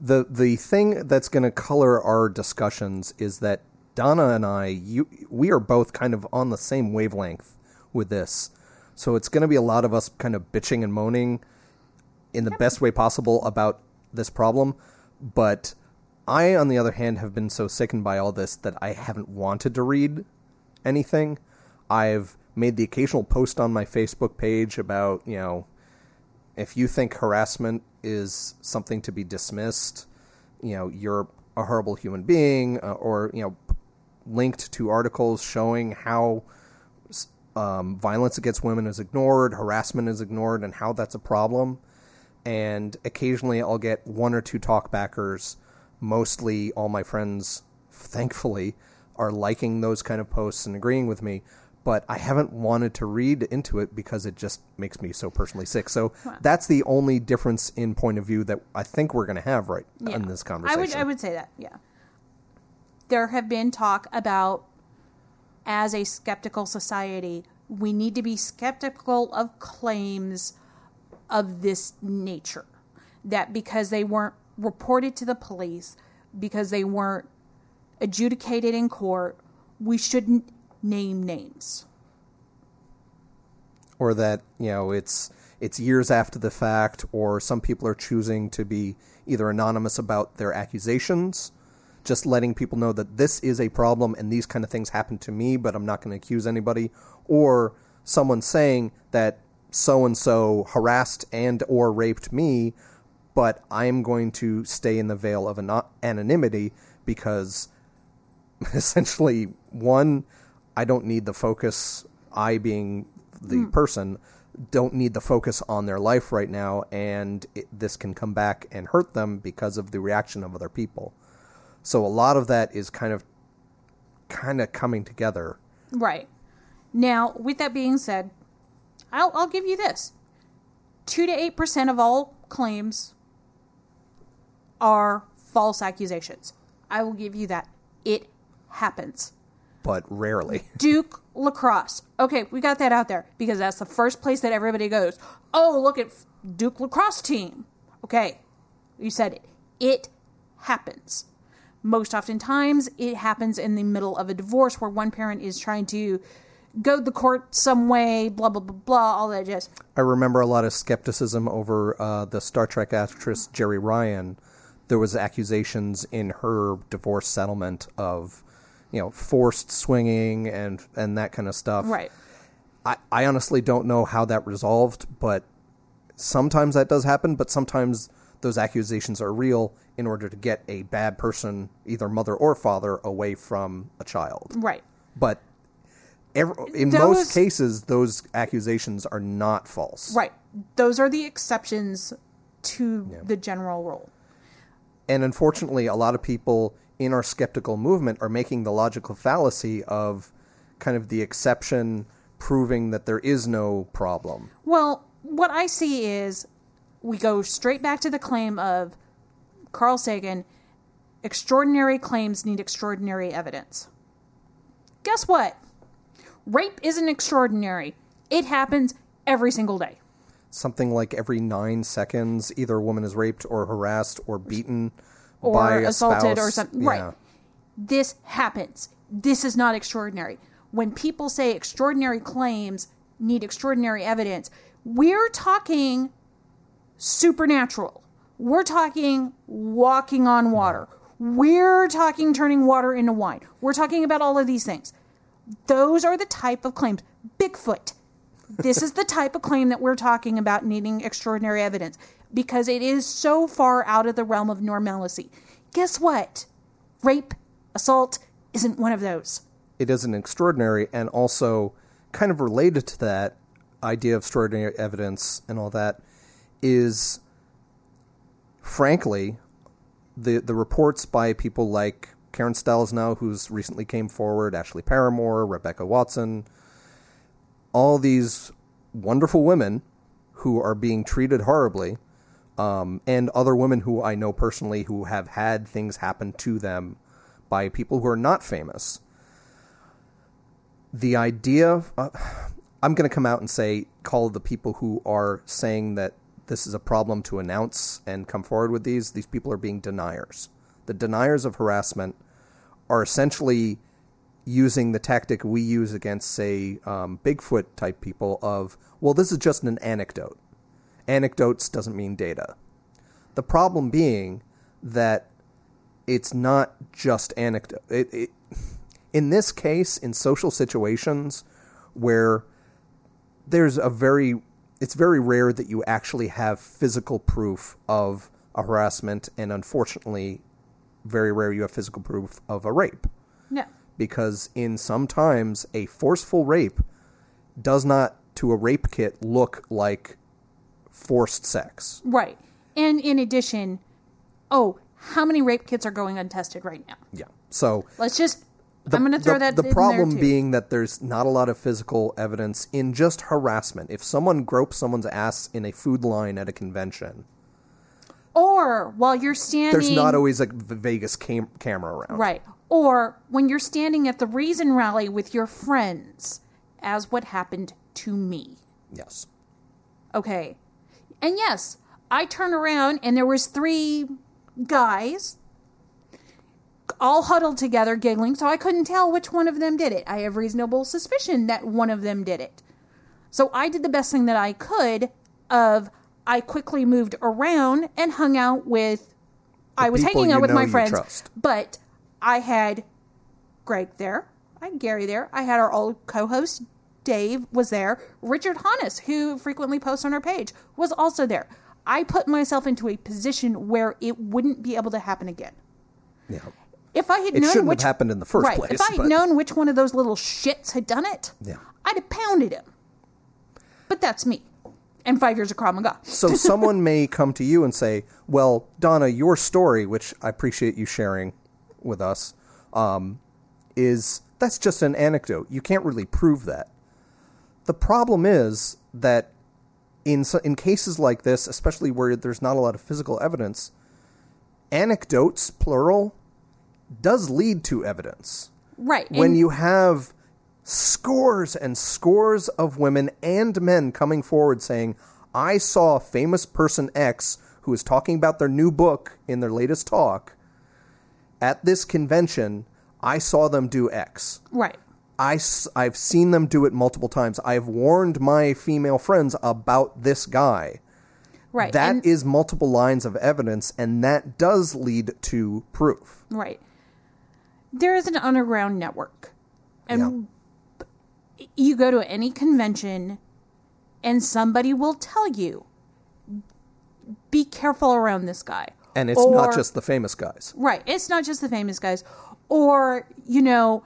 The the thing that's going to color our discussions is that Donna and I, you, we are both kind of on the same wavelength with this. So it's going to be a lot of us kind of bitching and moaning in the best way possible about this problem. But I, on the other hand, have been so sickened by all this that I haven't wanted to read anything. I've made the occasional post on my Facebook page about, you know, if you think harassment is something to be dismissed, you know, you're a horrible human being, uh, or, you know, linked to articles showing how um, violence against women is ignored, harassment is ignored, and how that's a problem. And occasionally I'll get one or two talkbackers. Mostly all my friends, thankfully, are liking those kind of posts and agreeing with me. But I haven't wanted to read into it because it just makes me so personally sick. So that's the only difference in point of view that I think we're going to have right in this conversation. I would I would say that, yeah. There have been talk about as a skeptical society, we need to be skeptical of claims of this nature. That because they weren't reported to the police, because they weren't adjudicated in court, we shouldn't name names. or that you know it's it's years after the fact or some people are choosing to be either anonymous about their accusations just letting people know that this is a problem and these kind of things happen to me but I'm not going to accuse anybody or someone saying that so and so harassed and or raped me but I'm going to stay in the veil of ano- anonymity because essentially one i don't need the focus i being the hmm. person don't need the focus on their life right now and it, this can come back and hurt them because of the reaction of other people so a lot of that is kind of kind of coming together Right. Now, with that being said, I'll, I'll give you this 2 to 8% of all claims are false accusations. I will give you that. It happens. But rarely Duke Lacrosse. Okay, we got that out there because that's the first place that everybody goes. Oh, look at Duke Lacrosse team. Okay, you said it. It happens. Most oftentimes, it happens in the middle of a divorce where one parent is trying to go the court some way, blah, blah, blah, blah, all that jazz. I remember a lot of skepticism over uh, the Star Trek actress Jeri Ryan. There was accusations in her divorce settlement of, you know, forced swinging and and that kind of stuff. Right. I, I honestly don't know how that resolved, but sometimes that does happen. But sometimes those accusations are real in order to get a bad person, either mother or father, away from a child. Right. But ev in Those- most cases, those accusations are not false. Right. Those are the exceptions to the general rule. And unfortunately, a lot of people in our skeptical movement are making the logical fallacy of kind of the exception proving that there is no problem. Well, what I see is we go straight back to the claim of Carl Sagan extraordinary claims need extraordinary evidence. Guess what? Rape isn't extraordinary. It happens every single day. Something like every nine seconds, either a woman is raped or harassed or beaten Or assaulted or something. Yeah. Right. This happens. This is not extraordinary. When people say extraordinary claims need extraordinary evidence, we're talking supernatural. We're talking walking on water. We're talking turning water into wine. We're talking about all of these things. Those are the type of claims. Bigfoot. This is the type of claim that we're talking about needing extraordinary evidence because it is so far out of the realm of normalcy. Guess what? Rape, assault isn't one of those. it is an extraordinary and also kind of related to that idea of extraordinary evidence and all that is frankly the the reports by people like Karen Stollznow, who's recently came forward, Ashley Paramore, Rebecca Watson, all these wonderful women who are being treated horribly, um, and other women who I know personally who have had things happen to them by people who are not famous. The idea uh, i'm going to come out and say call the people who are saying that this is a problem to announce and come forward with these these people are being deniers. The deniers of harassment are essentially using the tactic we use against say um, bigfoot type people of well this is just an anecdote anecdotes doesn't mean data the problem being that it's not just anecdote it, it in this case, in social situations where there's a very, it's very rare that you actually have physical proof of a harassment, and unfortunately, very rare you have physical proof of a rape. No. Because in sometimes a forceful rape does not, to a rape kit, look like forced sex. Right. And in addition, oh, how many rape kits are going untested right now? Yeah. So Let's just. I'm going to throw the, that. The problem being that there's not a lot of physical evidence in just harassment. If someone gropes someone's ass in a food line at a convention, or while you're standing, there's not always a Vegas cam- camera around. right. Or when you're standing at the Reason rally with your friends, as what happened to me. Yes. Okay. And yes, I turn around and there was three guys all huddled together giggling, so I couldn't tell which one of them did it. I have reasonable suspicion that one of them did it. So I did the best thing that I could of I quickly moved around and hung out with I was hanging out with my friends, trust. but I had Greg there. I had Gary there. I had our old co-host Dave was there. Richard Hannes, who frequently posts on our page, was also there. I put myself into a position where it wouldn't be able to happen again. Yeah. If I had It known shouldn't which have happened in the first right, place. if I had but- known which one of those little shits had done it, Yeah. I'd have pounded him. But that's me. And five years of Krav Maga. so someone may come to you and say, "Well, Donna, your story, which I appreciate you sharing with us, um, is that's just an anecdote. You can't really prove that." The problem is that in in cases like this, especially where there's not a lot of physical evidence, anecdotes plural does lead to evidence Right. when and- you have scores and scores of women and men coming forward saying, I saw famous person X who is talking about their new book in their latest talk at this convention. I saw them do X. Right. I, I've seen them do it multiple times. I've warned my female friends about this guy. Right. That is and- multiple lines of evidence, and that does lead to proof. Right. There is an underground network. And you go to any convention and somebody will tell you be careful around this guy. And it's not just the famous guys. Right. It's not just the famous guys. Or, you know,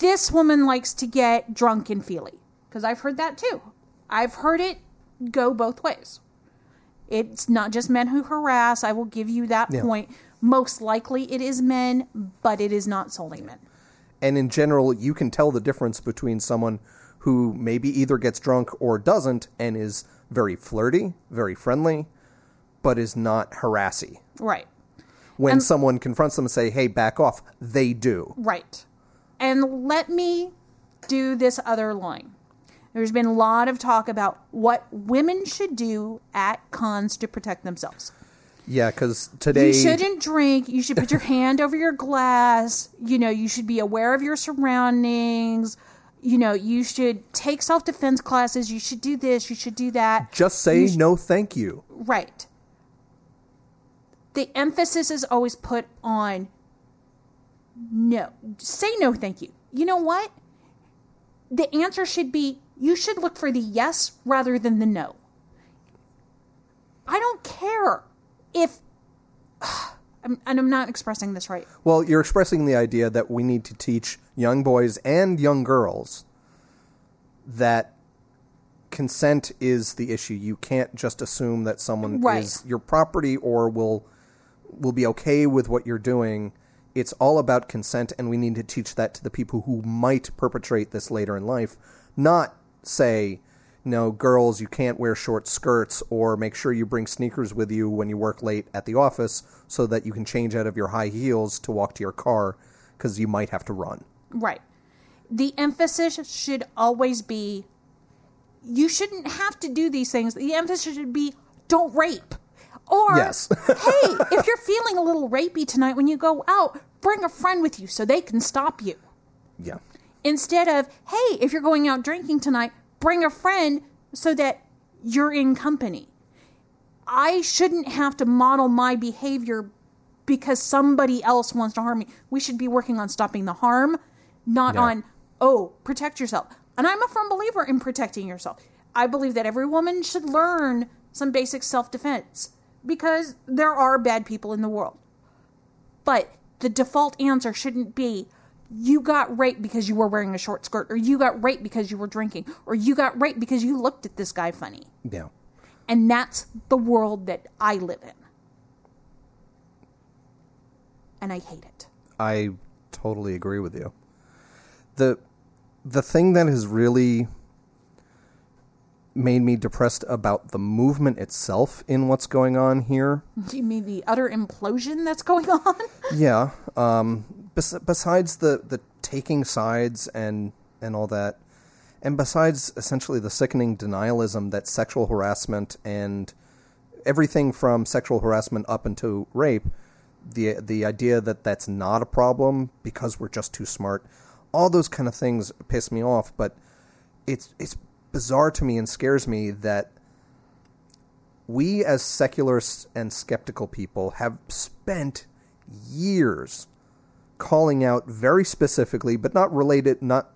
this woman likes to get drunk and feely. Because I've heard that too. I've heard it go both ways. It's not just men who harass. I will give you that Yeah. point. Most likely it is men, but it is not solely men. And in general, you can tell the difference between someone who maybe either gets drunk or doesn't and is very flirty, very friendly, but is not harassy. Right. When And- someone confronts them and say, hey, back off, they do. Right. And let me do this other line. There's been a lot of talk about what women should do at cons to protect themselves. Yeah, because today. You shouldn't drink. You should put your hand over your glass. You know, you should be aware of your surroundings. You know, you should take self defense classes. You should do this. You should do that. Just say no, thank you. Right. The emphasis is always put on no. Say no, thank you. You know what? The answer should be you should look for the yes rather than the no. I don't care if. I'm, and I'm not expressing this right. Well, you're expressing the idea that we need to teach young boys and young girls that consent is the issue. You can't just assume that someone Right. is your property or will will be okay with what you're doing. It's all about consent and we need to teach that to the people who might perpetrate this later in life, not say no, girls, you can't wear short skirts, or make sure you bring sneakers with you when you work late at the office so that you can change out of your high heels to walk to your car because you might have to run. Right. The emphasis should always be you shouldn't have to do these things. The emphasis should be don't rape. Or, Yes. hey, if you're feeling a little rapey tonight when you go out, bring a friend with you so they can stop you. Yeah. Instead of, hey, if you're going out drinking tonight, bring a friend so that you're in company. I shouldn't have to model my behavior because somebody else wants to harm me. We should be working on stopping the harm, not Yeah. on, oh, protect yourself. And I'm a firm believer in protecting yourself. I believe that every woman should learn some basic self defense because there are bad people in the world. But the default answer shouldn't be you got raped because you were wearing a short skirt, or you got raped because you were drinking, or you got raped because you looked at this guy funny. Yeah. And that's the world that I live in. And I hate it. I totally agree with you. The the thing that has really made me depressed about the movement itself in what's going on here Do you mean the utter implosion that's going on? Yeah. Um, bes- besides the, the taking sides and and all that, and besides essentially the sickening denialism that sexual harassment and everything from sexual harassment up into rape, the the idea that that's not a problem because we're just too smart, all those kind of things piss me off. But it's it's bizarre to me and scares me that we as secularists and skeptical people have spent years calling out very specifically but not related not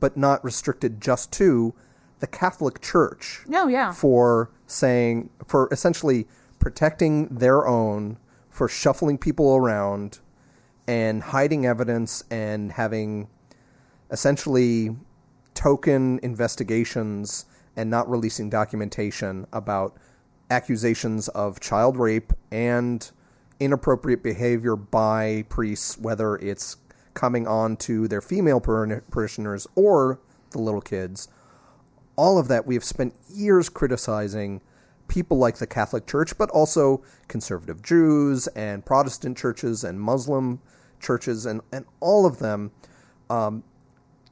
but not restricted just to the Catholic Church No, yeah. for saying for essentially protecting their own for shuffling people around and hiding evidence and having essentially token investigations and not releasing documentation about accusations of child rape and inappropriate behavior by priests, whether it's coming on to their female parishioners or the little kids. All of that we have spent years criticizing people like the Catholic Church, but also conservative Jews and Protestant churches and Muslim churches and, and all of them um,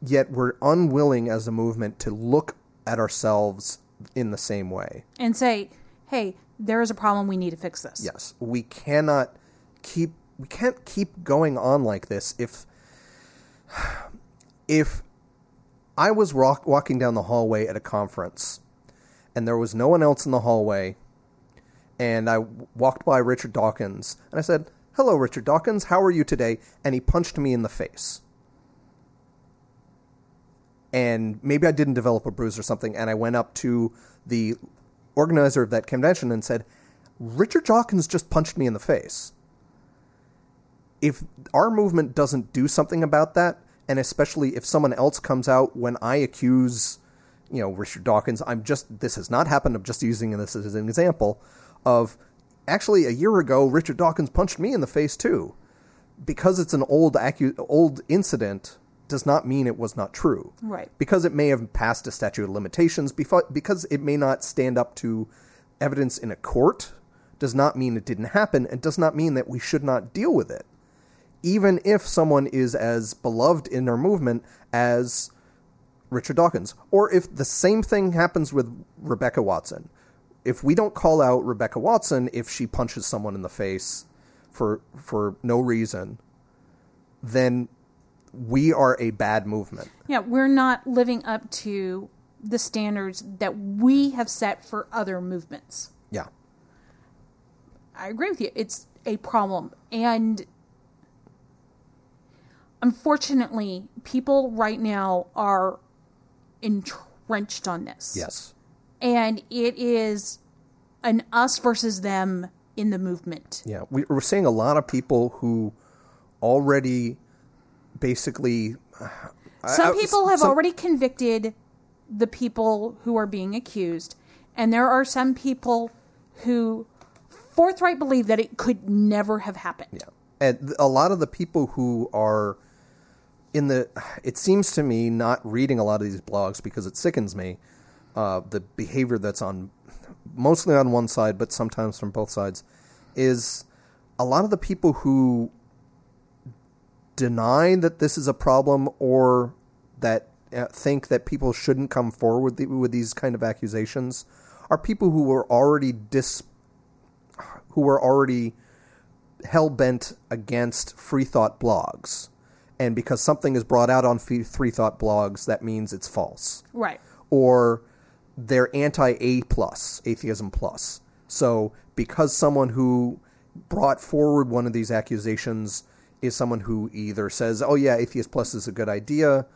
yet we're unwilling as a movement to look at ourselves in the same way. And say, hey, there is a problem. We need to fix this. Yes, we cannot keep we can't keep going on like this if if I was walk, walking down the hallway at a conference and there was no one else in the hallway and I walked by Richard Dawkins and I said, "Hello Richard Dawkins, how are you today?" and he punched me in the face. And maybe I didn't develop a bruise or something, and I went up to the organizer of that convention and said, Richard Dawkins just punched me in the face. If our movement doesn't do something about that, and especially if someone else comes out when I accuse, you know, Richard Dawkins, I'm just, this has not happened, I'm just using this as an example of actually a year ago, Richard Dawkins punched me in the face too. Because it's an old acu- old incident does not mean it was not true. Right. Because it may have passed a statute of limitations, because it may not stand up to evidence in a court, does not mean it didn't happen, and does not mean that we should not deal with it. Even if someone is as beloved in their movement as Richard Dawkins, or if the same thing happens with Rebecca Watson. If we don't call out Rebecca Watson if she punches someone in the face for for no reason, then we are a bad movement. Yeah, we're not living up to the standards that we have set for other movements. Yeah. I agree with you. It's a problem. And unfortunately, people right now are entrenched on this. Yes. And it is an us versus them in the movement. Yeah. We, we're seeing a lot of people who already basically. Some I- people have some- already convicted the people who are being accused, and there are some people who forthright believe that it could never have happened. Yeah. And a lot of the people who are in the, it seems to me, not reading a lot of these blogs because it sickens me, uh, the behavior that's on, mostly on one side, but sometimes from both sides, is a lot of the people who deny that this is a problem or that uh, think that people shouldn't come forward with, the, with these kind of accusations are people who were already dis who were already hell bent against free thought blogs. And because something is brought out on free free thought blogs, that means it's false. Right. Or they're anti A plus, atheism plus. So because someone who brought forward one of these accusations is someone who either says, "Oh yeah, atheist plus is a good idea,"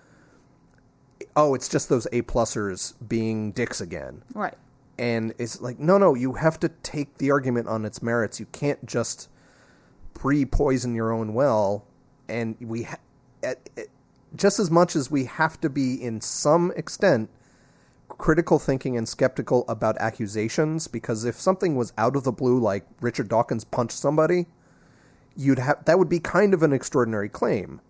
oh, it's just those A plusers being dicks again. Right. and it's like no no you have to take the argument on its merits. You can't just pre-poison your own well. And we ha- at, at, just as much as we have to be in some extent critical thinking and skeptical about accusations because if something was out of the blue like Richard Dawkins punched somebody you'd have that would be kind of an extraordinary claim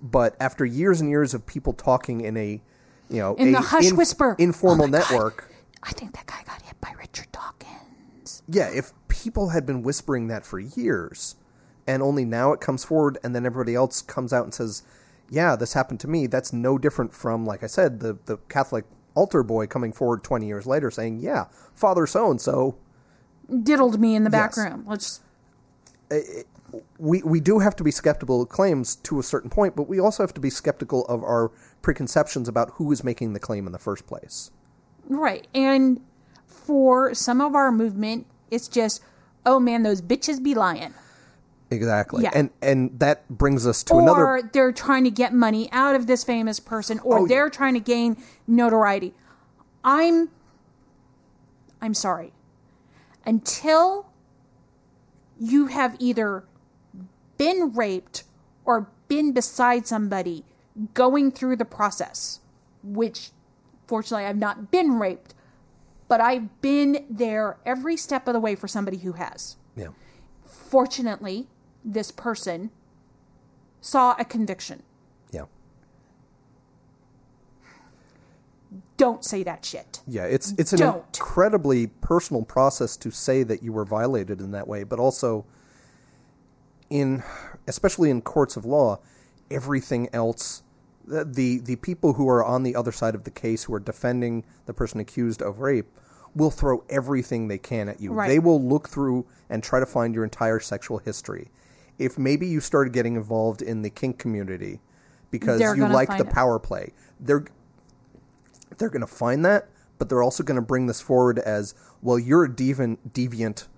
but after years and years of people talking in a you know In a the hush whisper. informal Oh my God. network I think that guy got hit by Richard Dawkins. yeah, if people had been whispering that for years and only now it comes forward and then everybody else comes out and says, yeah, this happened to me, that's no different from, like I said, the, the Catholic altar boy coming forward 20 years later saying, yeah, Father so and so. Diddled me in the back Yes. room. Let's We, we do have to be skeptical of claims to a certain point, but we also have to be skeptical of our preconceptions about who is making the claim in the first place. Right. And for some of our movement, it's just, oh man, those bitches be lying. Exactly. Yeah. And and that brings us to or another Or they're trying to get money out of this famous person, or Oh, they're trying to gain notoriety. I'm I'm sorry. Until you have either been raped or been beside somebody going through the process, which fortunately I've not been raped, but I've been there every step of the way for somebody who has. yeah. Fortunately, this person saw a conviction. Yeah. Don't say that shit. Yeah, it's it's an Don't. incredibly personal process to say that you were violated in that way, but also in especially in courts of law, everything else the, the the people who are on the other side of the case who are defending the person accused of rape will throw everything they can at you. Right. They will look through and try to find your entire sexual history. If maybe you started getting involved in the kink community because They're you like the it. power play, they're they're going to find that, but they're also going to bring this forward as well. You're a deviant, deviant,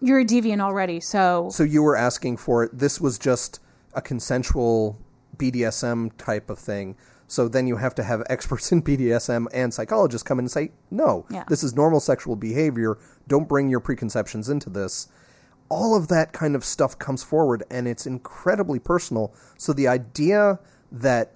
You're a deviant already, so so you were asking for it. This was just a consensual BDSM type of thing. So then you have to have experts in BDSM and psychologists come in and say, no, Yeah. this is normal sexual behavior. Don't bring your preconceptions into this. All of that kind of stuff comes forward and it's incredibly personal. So the idea that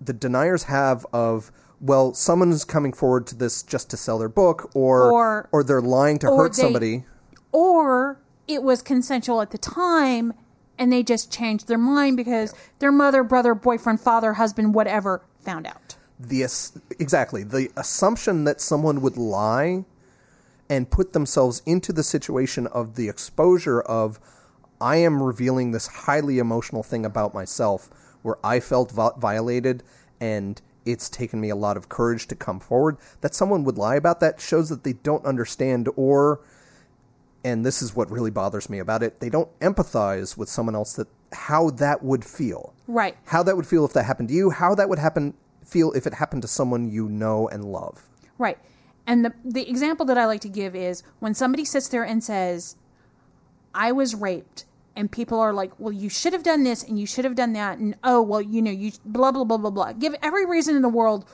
the deniers have of, well, someone's coming forward to this just to sell their book or Or- they're lying to or hurt they- somebody. Or it was consensual at the time and they just changed their mind because their mother, brother, boyfriend, father, husband, whatever found out. the ass- exactly the assumption that someone would lie and put themselves into the situation of the exposure of I am revealing this highly emotional thing about myself where I felt vi- violated and it's taken me a lot of courage to come forward that someone would lie about that shows that they don't understand or and this is what really bothers me about it they don't empathize with someone else that how that would feel Right. how that would feel if that happened to you, how that would happen feel if it happened to someone you know and love. Right. And the the example that I like to give is when somebody sits there and says, "I was raped," and people are like, "Well, you should have done this and you should have done that," and oh, well, you know, you blah blah blah blah blah. Give every reason in the world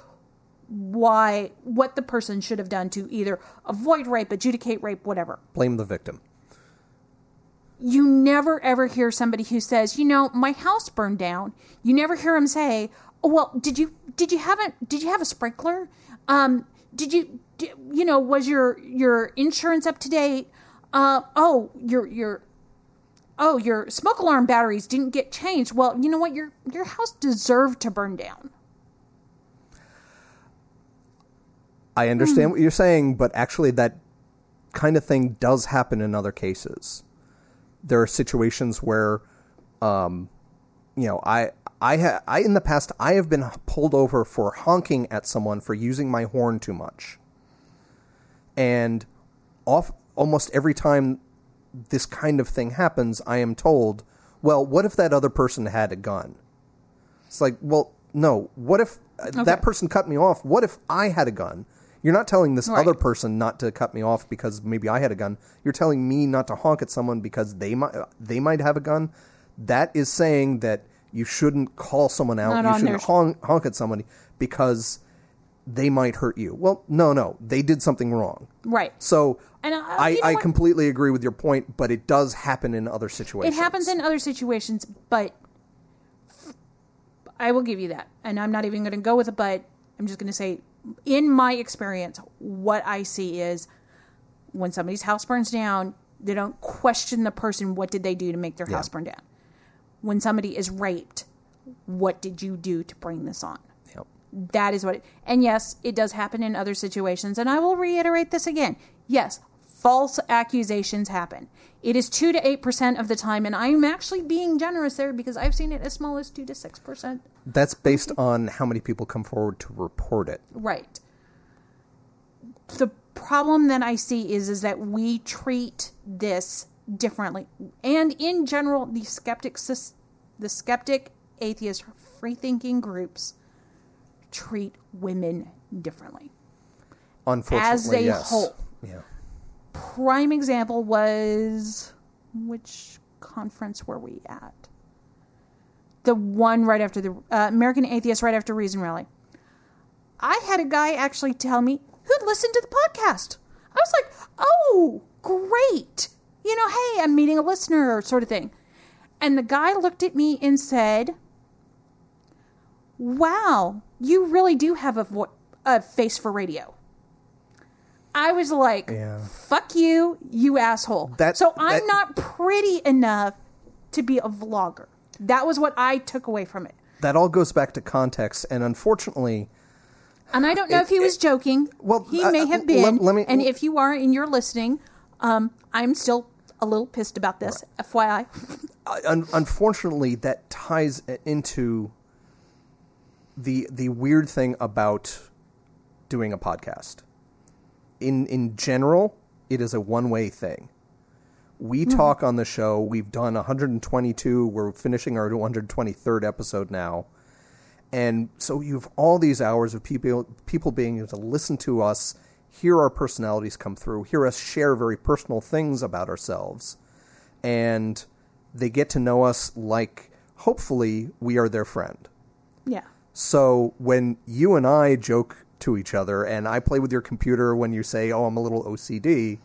why what the person should have done to either avoid rape, adjudicate rape, whatever. Blame the victim. you never ever hear somebody who says, you know, my house burned down. You never hear them say, oh, well, did you did you have a did you have a sprinkler? Um, did you di- you know was your your insurance up to date? Uh, oh, your your oh your smoke alarm batteries didn't get changed. Well, you know what your your house deserved to burn down. I understand what you're saying, but actually, that kind of thing does happen in other cases. There are situations where, um, you know, I, I, ha- I in the past I have been pulled over for honking at someone for using my horn too much, and off almost every time this kind of thing happens, I am told, "Well, what if that other person had a gun?" It's like, well, no. What if uh, that person cut me off? What if I had a gun? You're not telling this Right. other person not to cut me off because maybe I had a gun. You're telling me not to honk at someone because they might they might have a gun. That is saying that you shouldn't call someone out. Not you shouldn't honk, honk at somebody because they might hurt you. Well, no, no, they did something wrong. Right. So And, uh, I, you know I completely agree with your point, but it does happen in other situations. It happens in other situations, but I will give you that. And I'm not even going to go with a but. I'm just going to say, in my experience, what I see is when somebody's house burns down, they don't question the person, what did they do to make their house burn down? When somebody is raped, what did you do to bring this on? Yep. That is what it, and yes, it does happen in other situations. And I will reiterate this again. Yes, false accusations happen. It is 2 to 8% of the time. And I'm actually being generous there because I've seen it as small as 2 to 6%. That's based on how many people come forward to report it. Right. The problem that I see is is that we treat this differently. And in general, the skeptic the skeptic, atheist, free thinking groups treat women differently. Unfortunately, As a yes. whole. Yeah. Prime example was which conference were we at? The one right after the uh, American Atheist, right after Reason Rally. I had a guy actually tell me who'd listened to the podcast. I was like, "Oh, great! You know, hey, I'm meeting a listener, sort of thing." And the guy looked at me and said, "Wow, you really do have a, vo- a face for radio." I was like, Yeah. fuck you, you asshole. That- so I'm that- not pretty enough to be a vlogger. That was what I took away from it. That all goes back to context, and unfortunately, And I don't know if he was joking. well, he uh, may uh, have let- been. let me- and if you are and you're listening, um, I'm still a little pissed about this. FYI. un- unfortunately, that ties into the the weird thing about doing a podcast. In in general, it is a one way thing. We hmm. talk on the show. We've done 122. We're finishing our 123rd episode now, and so you have all these hours of people people being able to listen to us, hear our personalities come through, hear us share very personal things about ourselves, and they get to know us like hopefully we are their friend. Yeah. So when you and I joke to each other and I play with your computer when you say, "Oh, I'm a little OCD,"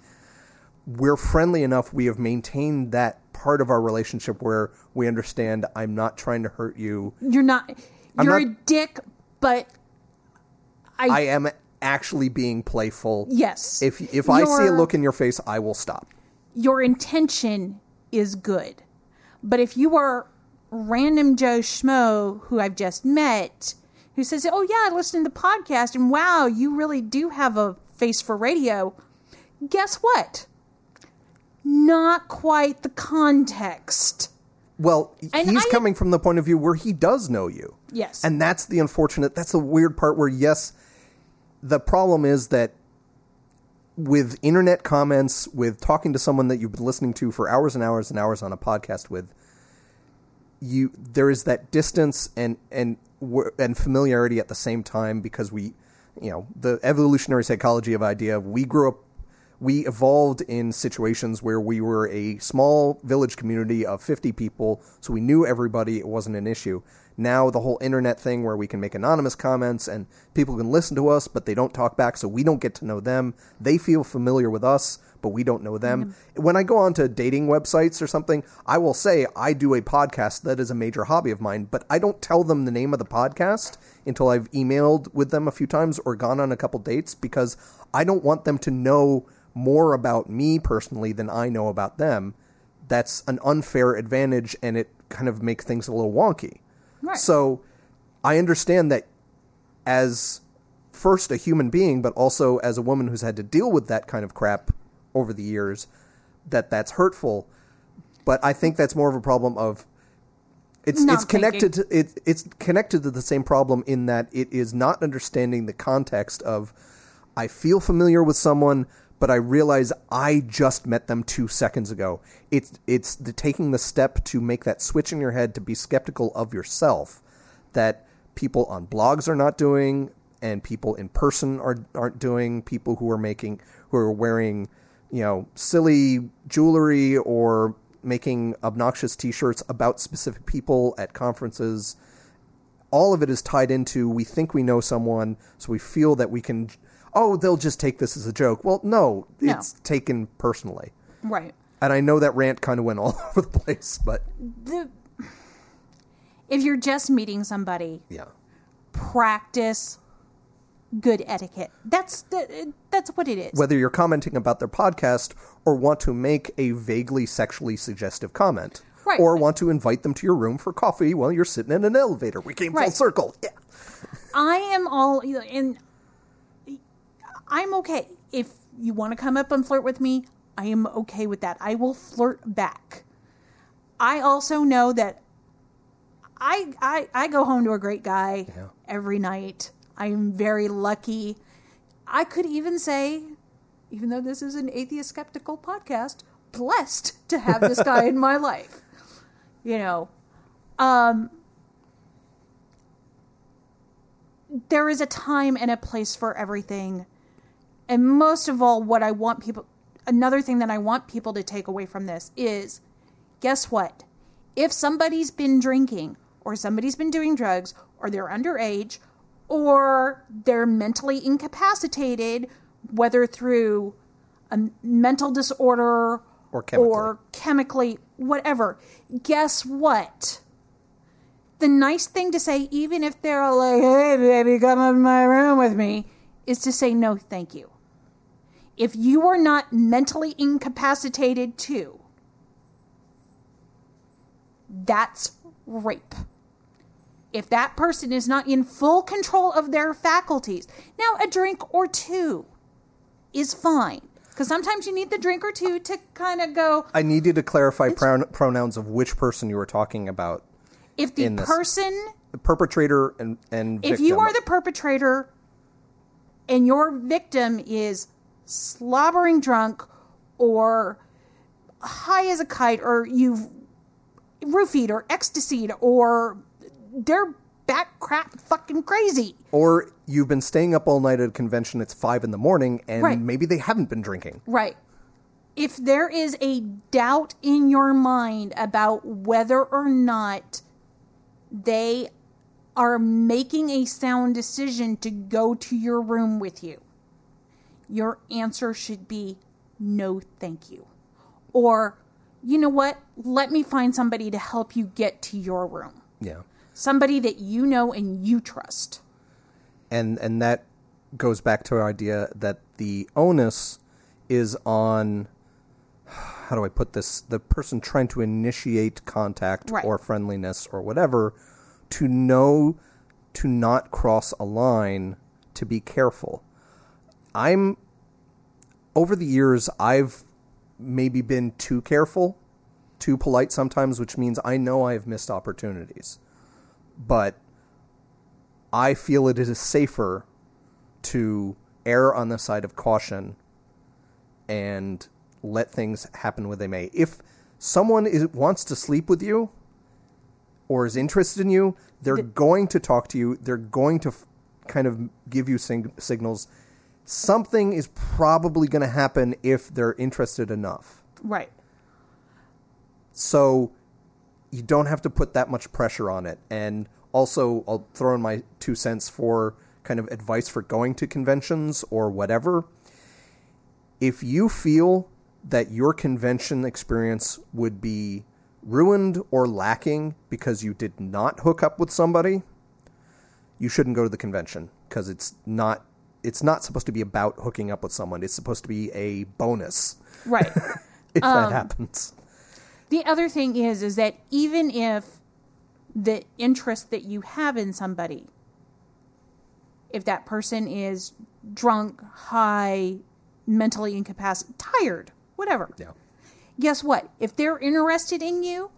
we're friendly enough. We have maintained that part of our relationship where we understand I'm not trying to hurt you. You're not. I'm You're a dick, but I, I am actually being playful. yes. If if I see a look in your face, I will stop. your intention is good. But if you are random Joe Schmo who I've just met who says, Oh, yeah, I listened to the podcast and wow, you really do have a face for radio, guess what? Not quite the context. Well, And he's I- coming from the point of view where he does know you. Yes. And that's the unfortunate, that's the weird part where, yes, the problem is that with internet comments, with talking to someone that you've been listening to for hours and hours and hours on a podcast with, you there is that distance and and and familiarity at the same time because we, you know, the evolutionary psychology of idea we grew up we evolved in situations where we were a small village community of 50 people, so we knew everybody. It wasn't an issue. Now, the whole internet thing where we can make anonymous comments and people can listen to us, but they don't talk back, so we don't get to know them. They feel familiar with us, but we don't know them. Mm-hmm. When I go onto dating websites or something, I will say I do a podcast that is a major hobby of mine, but I don't tell them the name of the podcast until I've emailed with them a few times or gone on a couple dates because I don't want them to know more about me personally than I know about them. That's an unfair advantage and it kind of makes things a little wonky. Right. So I understand that as first a human being, but also as a woman who's had to deal with that kind of crap over the years, that that's hurtful. But I think that's more of a problem of it's Not it's connected to it, it's connected to the same problem in that it is not understanding the context of I feel familiar with someone, but I realize I just met them two seconds ago. It's it's the taking the step to make that switch in your head to be skeptical of yourself that people on blogs are not doing and people in person are aren't doing. People who are making who are wearing you know silly jewelry or making obnoxious T-shirts about specific people at conferences all of it is tied into we think we know someone, so we feel that we can. Oh, they'll just take this as a joke. Well, no, No. it's taken personally. right. And I know that rant kind of went all over the place, but The, if you're just meeting somebody, yeah, practice good etiquette. That's the, that's what it is. whether you're commenting about their podcast or want to make a vaguely sexually suggestive comment, Right. or want to invite them to your room for coffee while you're sitting in an elevator. We came full circle. Yeah. I am all and I'm okay if you want to come up and flirt with me. I am okay with that. I will flirt back. I also know that I I, I go home to a great guy Yeah. every night. I am very lucky. I could even say, even though this is an atheist skeptical podcast, blessed to have this guy in my life. You know, um, there is a time and a place for everything. And most of all, what I want people, another thing that I want people to take away from this is guess what? If somebody's been drinking, or somebody's been doing drugs, or they're underage, or they're mentally incapacitated, whether through a mental disorder Or chemically. or chemically, whatever, guess what? the nice thing to say, even if they're like, hey, baby, come in my room with me, is to say, no, thank you. If you are not mentally incapacitated too, that's rape. If that person is not in full control of their faculties, now a drink or two is fine. Because sometimes you need the drink or two to kind of go, I need you to clarify pronoun pronouns of which person you were talking about. if the person The perpetrator and and if you are the perpetrator and your victim is slobbering drunk or high as a kite or you've roofied or ecstasied or they're back crap fucking crazy. or you've been staying up all night at a convention. It's five in the morning, and Right. maybe they haven't been drinking. Right. If there is a doubt in your mind about whether or not they are making a sound decision to go to your room with you, your answer should be no, thank you. Or, you know what? Let me find somebody to help you get to your room. Yeah. Somebody that you know and you trust. and and that goes back to our idea that the onus is on how do I put this the person trying to initiate contact Right. or friendliness or whatever to know to not cross a line to be careful. I'm over the years I've maybe been too careful, too polite sometimes, which means I know I have missed opportunities. But I feel it is safer to err on the side of caution and let things happen where they may. If someone is, wants to sleep with you or is interested in you, they're going to talk to you. They're going to f- kind of give you sing- signals. Something is probably going to happen if they're interested enough. Right. So you don't have to put that much pressure on it. And also, I'll throw in my two cents for kind of advice for going to conventions or whatever. If you feel that your convention experience would be ruined or lacking because you did not hook up with somebody, you shouldn't go to the convention because it's not it's not supposed to be about hooking up with someone. It's supposed to be a bonus Right. if that um, happens. The other thing is is that even if the interest that you have in somebody if that person is drunk, high, mentally incapacitated, tired, whatever. Yeah. Guess what? If they're interested in you,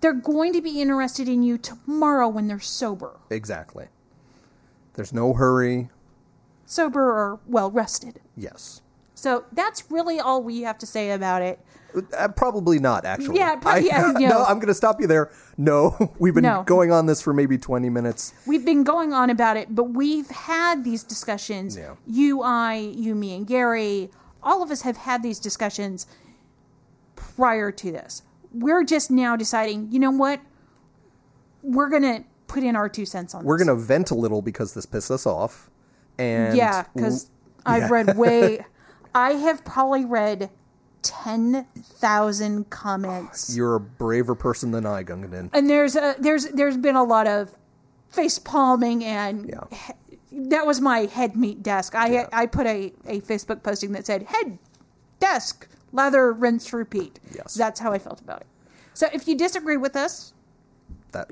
they're going to be interested in you tomorrow when they're sober. Exactly. There's no hurry. Sober or well rested. Yes. So that's really all we have to say about it. Uh, probably not, actually. Yeah, pro- yeah, no, no. I'm going to stop you there. No, we've been No. going on this for maybe 20 minutes. We've been going on about it, but we've had these discussions. Yeah. You, I, you, me, and Gary, all of us have had these discussions prior to this. We're just now deciding, you know what? We're going to put in our two cents on this. We're going to vent a little because this pissed us off. And Yeah, because I've read way. I have probably read ten thousand comments, you're a braver person than I, Gungan. and there's a there's there's been a lot of face palming and. Yeah. That was my head meat desk. I I put a, a Facebook posting that said head desk lather rinse repeat. Yes. that's how I felt about it. So if you disagree with us, That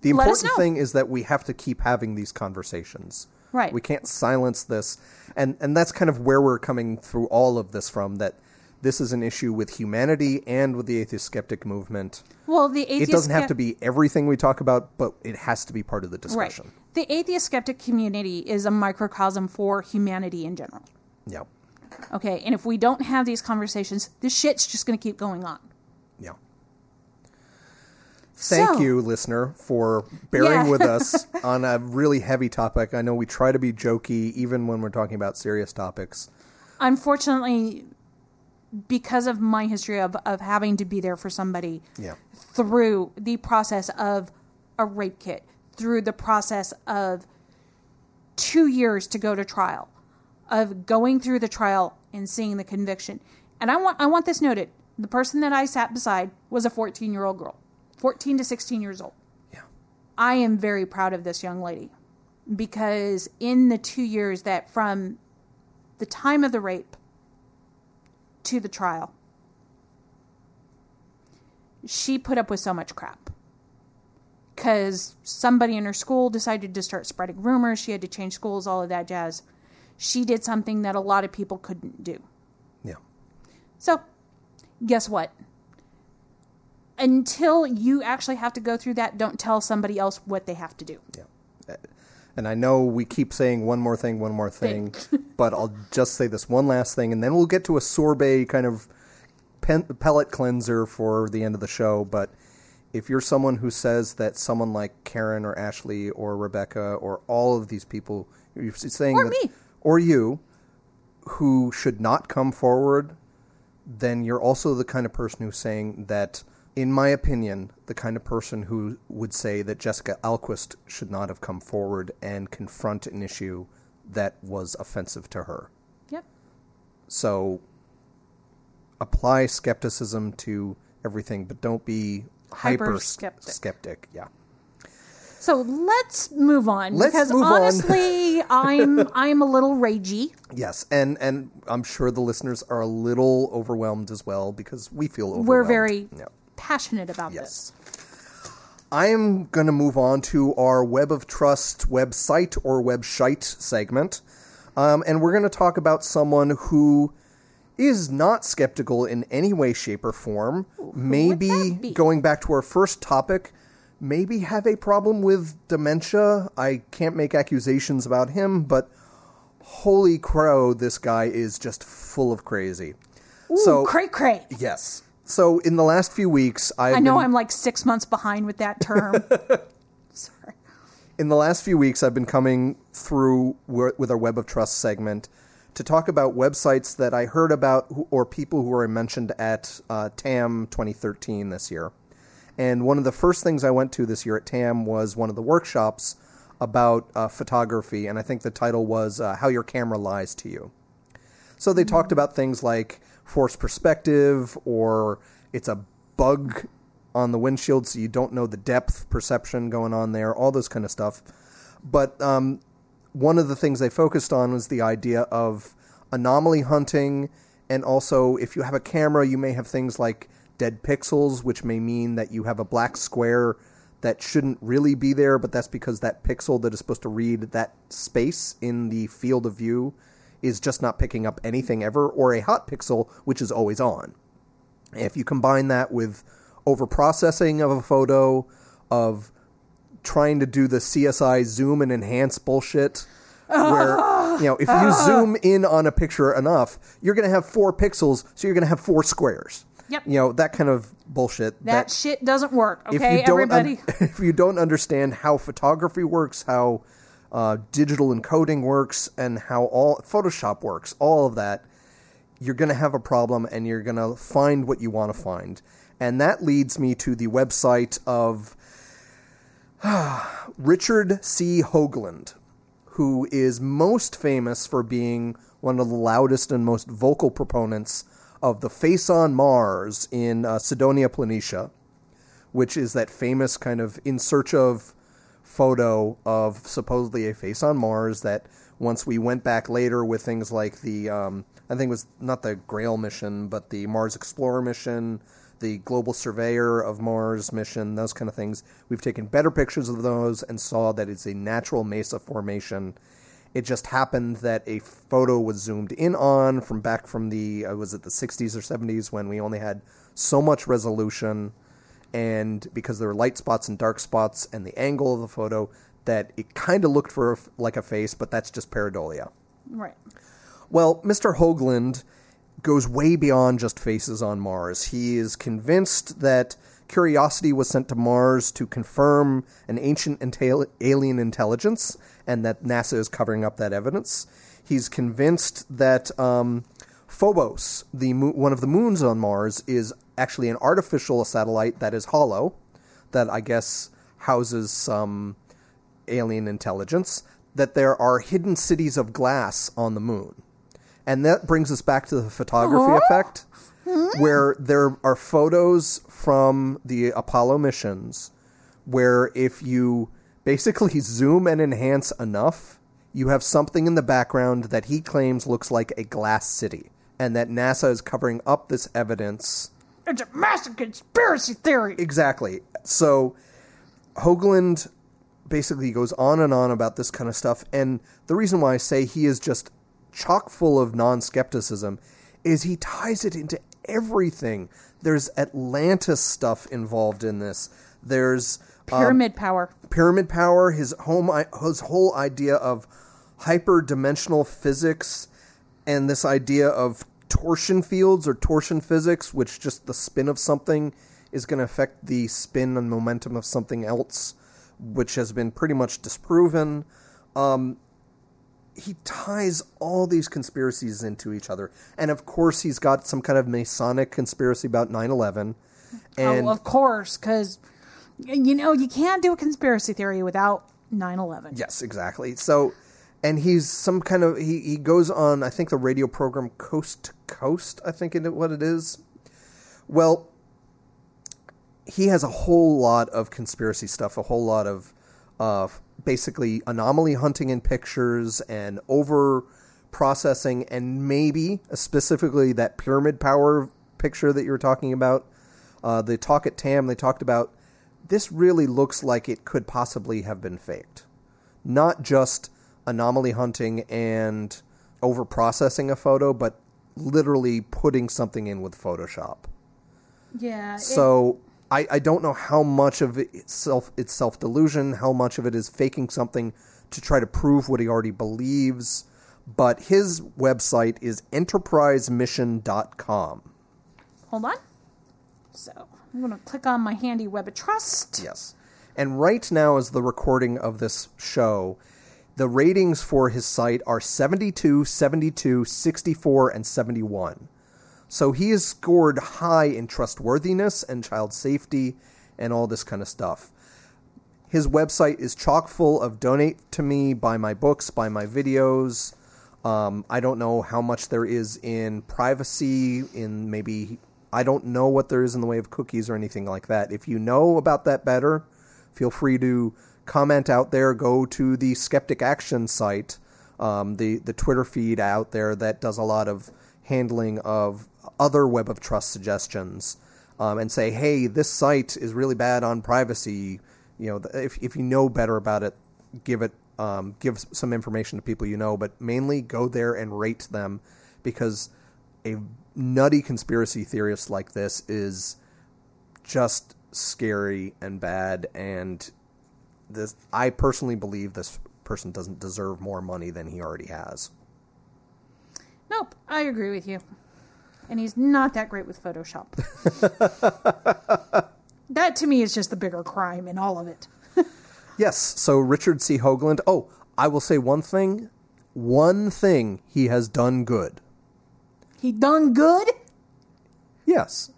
the important thing is that we have to keep having these conversations. Right. We can't silence this, and and that's kind of where we're coming through all of this from. That this is an issue with humanity and with the atheist skeptic movement. well, the atheist It doesn't have to be everything we talk about, but it has to be part of the discussion. right. The atheist skeptic community is a microcosm for humanity in general. Yeah. Okay, and if we don't have these conversations, this shit's just going to keep going on. Thank So- you, listener, for bearing Yeah. with us on a really heavy topic. I know we try to be jokey even when we're talking about serious topics. Unfortunately, because of my history of, of having to be there for somebody Yeah. through the process of a rape kit, through the process of two years to go to trial, of going through the trial and seeing the conviction. And I want I want this noted. The person that I sat beside was a 14 year old girl, 14 to 16 years old. Yeah. I am very proud of this young lady because in the two years that from the time of the rape to the trial, she put up with so much crap. Because somebody in her school decided to start spreading rumors, she had to change schools, all of that jazz. She did something that a lot of people couldn't do. Yeah. So, guess what? Until you actually have to go through that, don't tell somebody else what they have to do. Yeah. And I know we keep saying one more thing, one more thing, but I'll just say this one last thing, and then we'll get to a sorbet kind of pen, pellet cleanser for the end of the show. But if you're someone who says that someone like Karen or Ashley or Rebecca or all of these people, you're saying Or that, me. or you, who should not come forward, then you're also the kind of person who's saying that in my opinion, the kind of person who would say that Jessica Ahlquist should not have come forward and confront an issue that was offensive to her. Yep. So apply skepticism to everything, but don't be hyper Hyper-skeptic. Yeah. So let's move on Let's because move on. honestly, I'm I'm a little ragey. Yes, and and I'm sure the listeners are a little overwhelmed as well because we feel overwhelmed. We're very Yeah. Passionate about Yes. this. I am going to move on to our Web of Trust website or webshite segment. Um, and we're going to talk about someone who is not skeptical in any way, shape, or form. maybe, that be? going back to our first topic, maybe have a problem with dementia. I can't make accusations about him, but holy crow, this guy is just full of crazy. Ooh, so, cray cray. yes. So, in the last few weeks, I've I know been- I'm like six months behind with that term. Sorry. in the last few weeks, I've been coming through with our Web of Trust segment to talk about websites that I heard about or people who were mentioned at uh, TAM 2013 this year. And one of the first things I went to this year at TAM was one of the workshops about uh, photography, and I think the title was uh, How Your Camera Lies to You. So they talked about things like forced perspective, or it's a bug on the windshield, so you don't know the depth perception going on there, all those kind of stuff. But um, one of the things they focused on was the idea of anomaly hunting, and also if you have a camera, you may have things like dead pixels, which may mean that you have a black square that shouldn't really be there, but that's because that pixel that is supposed to read that space in the field of view is just not picking up anything ever, or a hot pixel, which is always on. If you combine that with overprocessing of a photo, of trying to do the CSI zoom and enhance bullshit, where you know if you zoom in on a picture enough, you're going to have four pixels, so you're going to have four squares. Yep. You know that kind of bullshit. That shit doesn't work. if Okay, you don't un- everybody. if you don't understand how photography works, how uh, digital encoding works, and how all Photoshop works, all of that, you're going to have a problem, and you're going to find what you want to find, and that leads me to the website of Richard C. Hoagland, who is most famous for being one of the loudest and most vocal proponents of the Face on Mars in uh, Cydonia Planitia which is that famous kind of in search of photo of supposedly a face on Mars that once we went back later with things like the um, I think it was not the Grail mission but the Mars Explorer mission, the Global Surveyor of Mars mission, those kind of things. We've taken better pictures of those and saw that it's a natural mesa formation. It just happened that a photo was zoomed in on from back from the uh, was it the 60s or 70s when we only had so much resolution and because there were light spots and dark spots and the angle of the photo that it kind of looked for like a face but that's just pareidolia. Right. well mr hoagland goes way beyond just faces on mars. He is convinced that curiosity was sent to mars to confirm an ancient intel- alien intelligence and that nasa is covering up that evidence. He's convinced that um, Phobos, the mo- one of the moons on Mars, is actually an artificial satellite that is hollow, that I guess houses some alien intelligence. That there are hidden cities of glass on the moon, and that brings us back to the photography effect, hmm? where there are photos from the Apollo missions, where if you basically zoom and enhance enough, you have something in the background that he claims looks like a glass city, and that NASA is covering up this evidence. It's a massive conspiracy theory. Exactly. So Hoagland basically goes on and on about this kind of stuff, and the reason why I say he is just chock full of non skepticism is he ties it into everything. There's Atlantis stuff involved in this. There's um, Pyramid power. pyramid power, his home, his whole idea of hyperdimensional physics, and this idea of torsion fields or torsion physics, which just the spin of something is going to affect the spin and momentum of something else, which has been pretty much disproven. Um, he ties all these conspiracies into each other. And of course, he's got some kind of Masonic conspiracy about 9 11. And oh, of course, because you know you can't do a conspiracy theory without 9/11. Yes, exactly. So, and he's some kind of he he goes on. I think the radio program Coast to Coast. I think it what it is. Well, he has a whole lot of conspiracy stuff. A whole lot of uh, basically anomaly hunting in pictures and over processing, and maybe specifically that pyramid power picture that you were talking about. Uh, the talk at Tam, they talked about this really looks like it could possibly have been faked. Not just anomaly hunting and over processing a photo, but literally putting something in with Photoshop. Yeah. So I, I don't know how much of it it's self it's self delusion, how much of it is faking something to try to prove what he already believes. But his website is enterprisemission.com. hold on. So I'm going to click on my handy web of trust. Yes. And right now, as the recording of this show, the ratings for his site are 72, 72, 64, and 71. So he has scored high in trustworthiness and child safety and all this kind of stuff. His website is chock full of donate to me, buy my books, buy my videos. Um, I don't know how much there is in privacy, in maybe, I don't know what there is in the way of cookies or anything like that. If you know about that better, feel free to comment out there. Go to the Skeptic Action site, um, the, the Twitter feed out there that does a lot of handling of other Web of Trust suggestions um, and say, hey, this site is really bad on privacy. You know, if, if you know better about it, give it um, give some information to people you know, but mainly go there and rate them because a nutty conspiracy theorist like this is just scary and bad and this I personally believe this person doesn't deserve more money than he already has. Nope, I agree with you. And he's not that great with Photoshop. that to me is just the bigger crime in all of it. Yes, so Richard C. Hoagland. Oh, I will say one thing. One thing he has done good. He done good? Yes.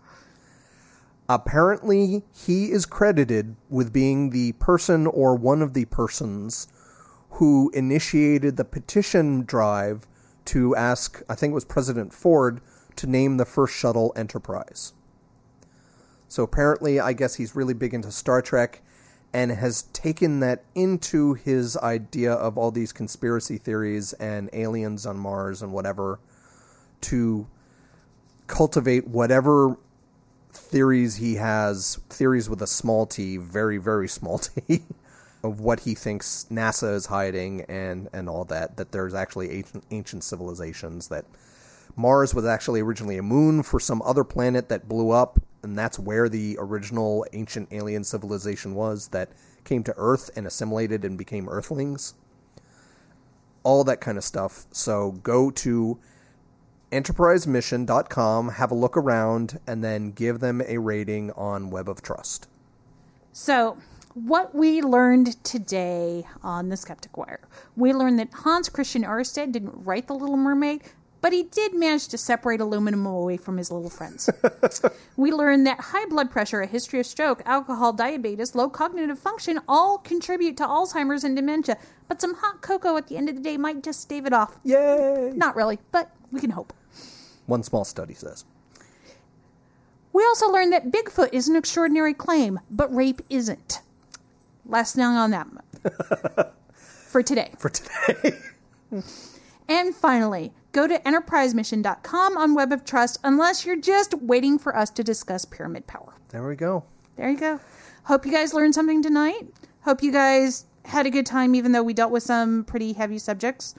Apparently, he is credited with being the person or one of the persons who initiated the petition drive to ask, I think it was President Ford, to name the first shuttle Enterprise. So apparently, I guess he's really big into Star Trek and has taken that into his idea of all these conspiracy theories and aliens on Mars and whatever to cultivate whatever theories he has, theories with a small t, very, very small t, of what he thinks NASA is hiding and, and all that, that there's actually ancient, ancient civilizations, that Mars was actually originally a moon for some other planet that blew up, and that's where the original ancient alien civilization was that came to Earth and assimilated and became Earthlings. All that kind of stuff. So go to enterprisemission.com, have a look around, and then give them a rating on Web of Trust. So, what we learned today on the Skeptic Wire, we learned that Hans Christian Ørsted didn't write The Little Mermaid, but he did manage to separate aluminum away from his little friends. we learned that high blood pressure, a history of stroke, alcohol, diabetes, low cognitive function all contribute to Alzheimer's and dementia, but some hot cocoa at the end of the day might just stave it off. Yay! Not really, but we can hope. One small study says. We also learned that Bigfoot is an extraordinary claim, but rape isn't. Last thing on that for today. For today. And finally, go to enterprisemission.com on Web of Trust unless you're just waiting for us to discuss pyramid power. there we go. There you go. Hope you guys learned something tonight. Hope you guys had a good time, even though we dealt with some pretty heavy subjects.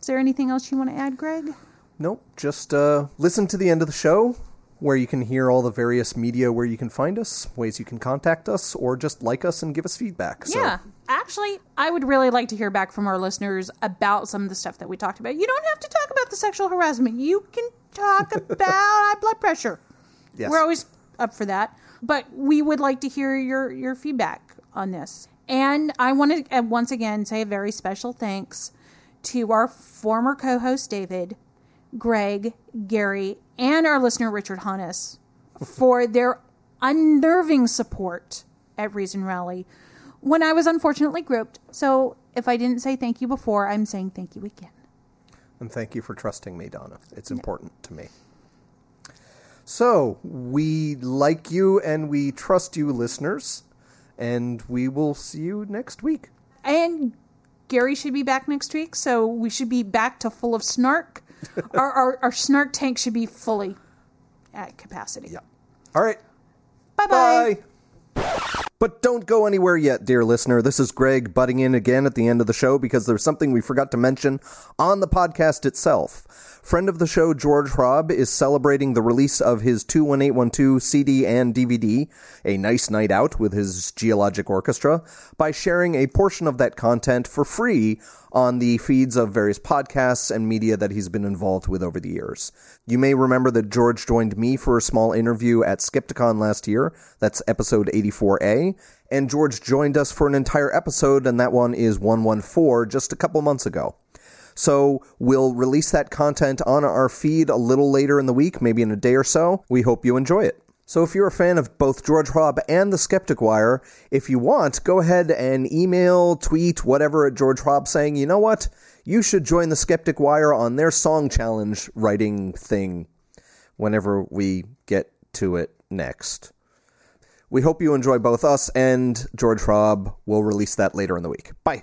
Is there anything else you want to add, Greg? Nope. Just uh, listen to the end of the show where you can hear all the various media where you can find us, ways you can contact us, or just like us and give us feedback. So, Yeah. Actually, I would really like to hear back from our listeners about some of the stuff that we talked about. You don't have to talk about the sexual harassment. You can talk about high blood pressure. Yes. We're always up for that. But we would like to hear your, your feedback on this. And I want to uh, once again say a very special thanks to our former co host, David, Greg, Gary, and our listener, Richard Hannes, for their unnerving support at Reason Rally when I was unfortunately grouped. So if I didn't say thank you before, I'm saying thank you again. And thank you for trusting me, Donna. It's important to me. So, we like you and we trust you, listeners, and we will see you next week. And Gary should be back next week, so we should be back to full of snark. our, our, our snark tank should be fully at capacity. Yeah. All right. Bye-bye. Bye. But don't go anywhere yet, dear listener. This is Greg butting in again at the end of the show because there's something we forgot to mention on the podcast itself. Friend of the show, George Hrab, is celebrating the release of his 21812 CD and DVD, A Nice Night Out with his Geologic Orchestra, by sharing a portion of that content for free on the feeds of various podcasts and media that he's been involved with over the years. You may remember that George joined me for a small interview at Skepticon last year. That's episode 84A. And George joined us for an entire episode, and that one is 114 just a couple months ago. So we'll release that content on our feed a little later in the week, maybe in a day or so. We hope you enjoy it. So if you're a fan of both George Hrab and the Skeptic Wire, if you want, go ahead and email, tweet, whatever at George Hrab saying, you know what? You should join the Skeptic Wire on their song challenge writing thing whenever we get to it next. We hope you enjoy both us and George Hrab. We'll release that later in the week. Bye.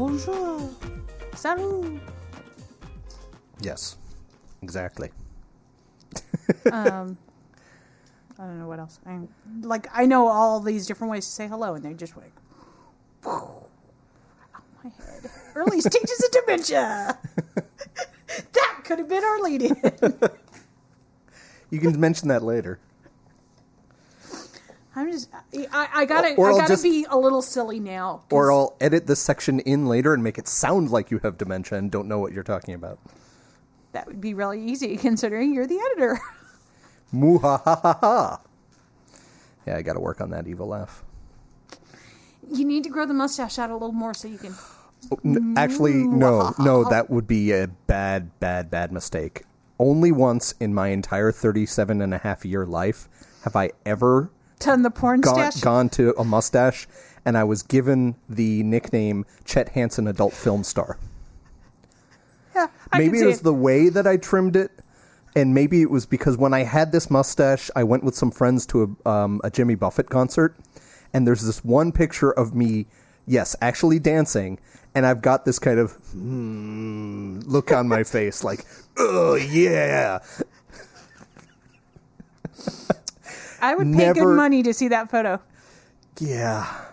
Bonjour. Salut. Yes, exactly. Um, I don't know what else. I like I know all these different ways to say hello, and they just like oh, my head. Early stages of dementia. that could have been our lead in. You can mention that later. I'm just I, I gotta Or I I'll gotta just- be a little silly now. 'cause Or I'll edit this section in later and make it sound like you have dementia and don't know what you're talking about. that would be really easy considering you're the editor. Muha ha ha ha! Yeah, I got to work on that evil laugh. you need to grow the mustache out a little more so you can. Oh, n- actually, no, no, that would be a bad, bad, bad mistake. Only once in my entire 37 and a half year life have I ever Turn the porn gone, stash. gone to a mustache and I was given the nickname Chet Hansen Adult Film Star. Yeah, I maybe it was the way that I trimmed it, and maybe it was because when I had this mustache, I went with some friends to a, um, a Jimmy Buffett concert, and there's this one picture of me, yes, actually dancing, and I've got this kind of hmm, look on my face, like, oh yeah, I would pay good money to see that photo. yeah.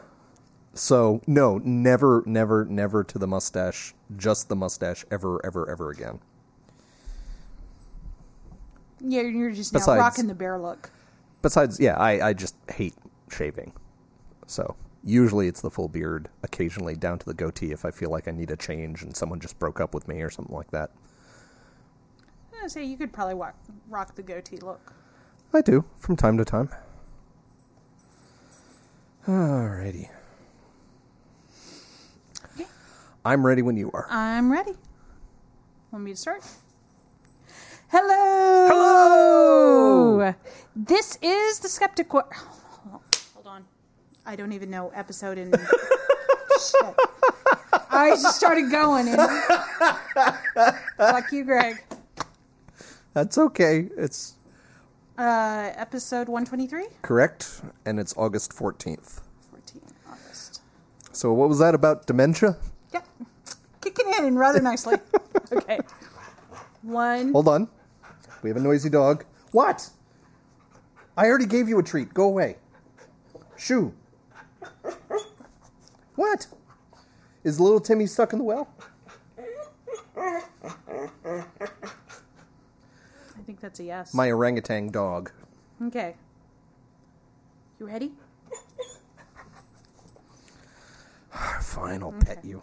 So no, never, never, never to the mustache, just the mustache, ever, ever, ever again. Yeah, you're just now Besides- rocking the bear look. Besides, yeah, I, I just hate shaving. So usually it's the full beard, occasionally down to the goatee if I feel like I need a change and someone just broke up with me or something like that. I say you could probably rock, rock the goatee look. I do, from time to time. Alrighty. I'm ready when you are. I'm ready. Want me to start? Hello. Hello! This is the Skeptic. Wa- Hold on. I don't even know episode and. Shit. I just started going and. Fuck you, Greg. That's okay. It's Uh, episode 123? correct, and it's August 14th. 14 August. So what was that about dementia? Yeah. Kicking in rather nicely. okay. One. Hold on. We have a noisy dog. What? I already gave you a treat. Go away. Shoo. What? Is little Timmy stuck in the well? I think that's a yes. My orangutan dog. okay. You ready? Fine, I'll pet you.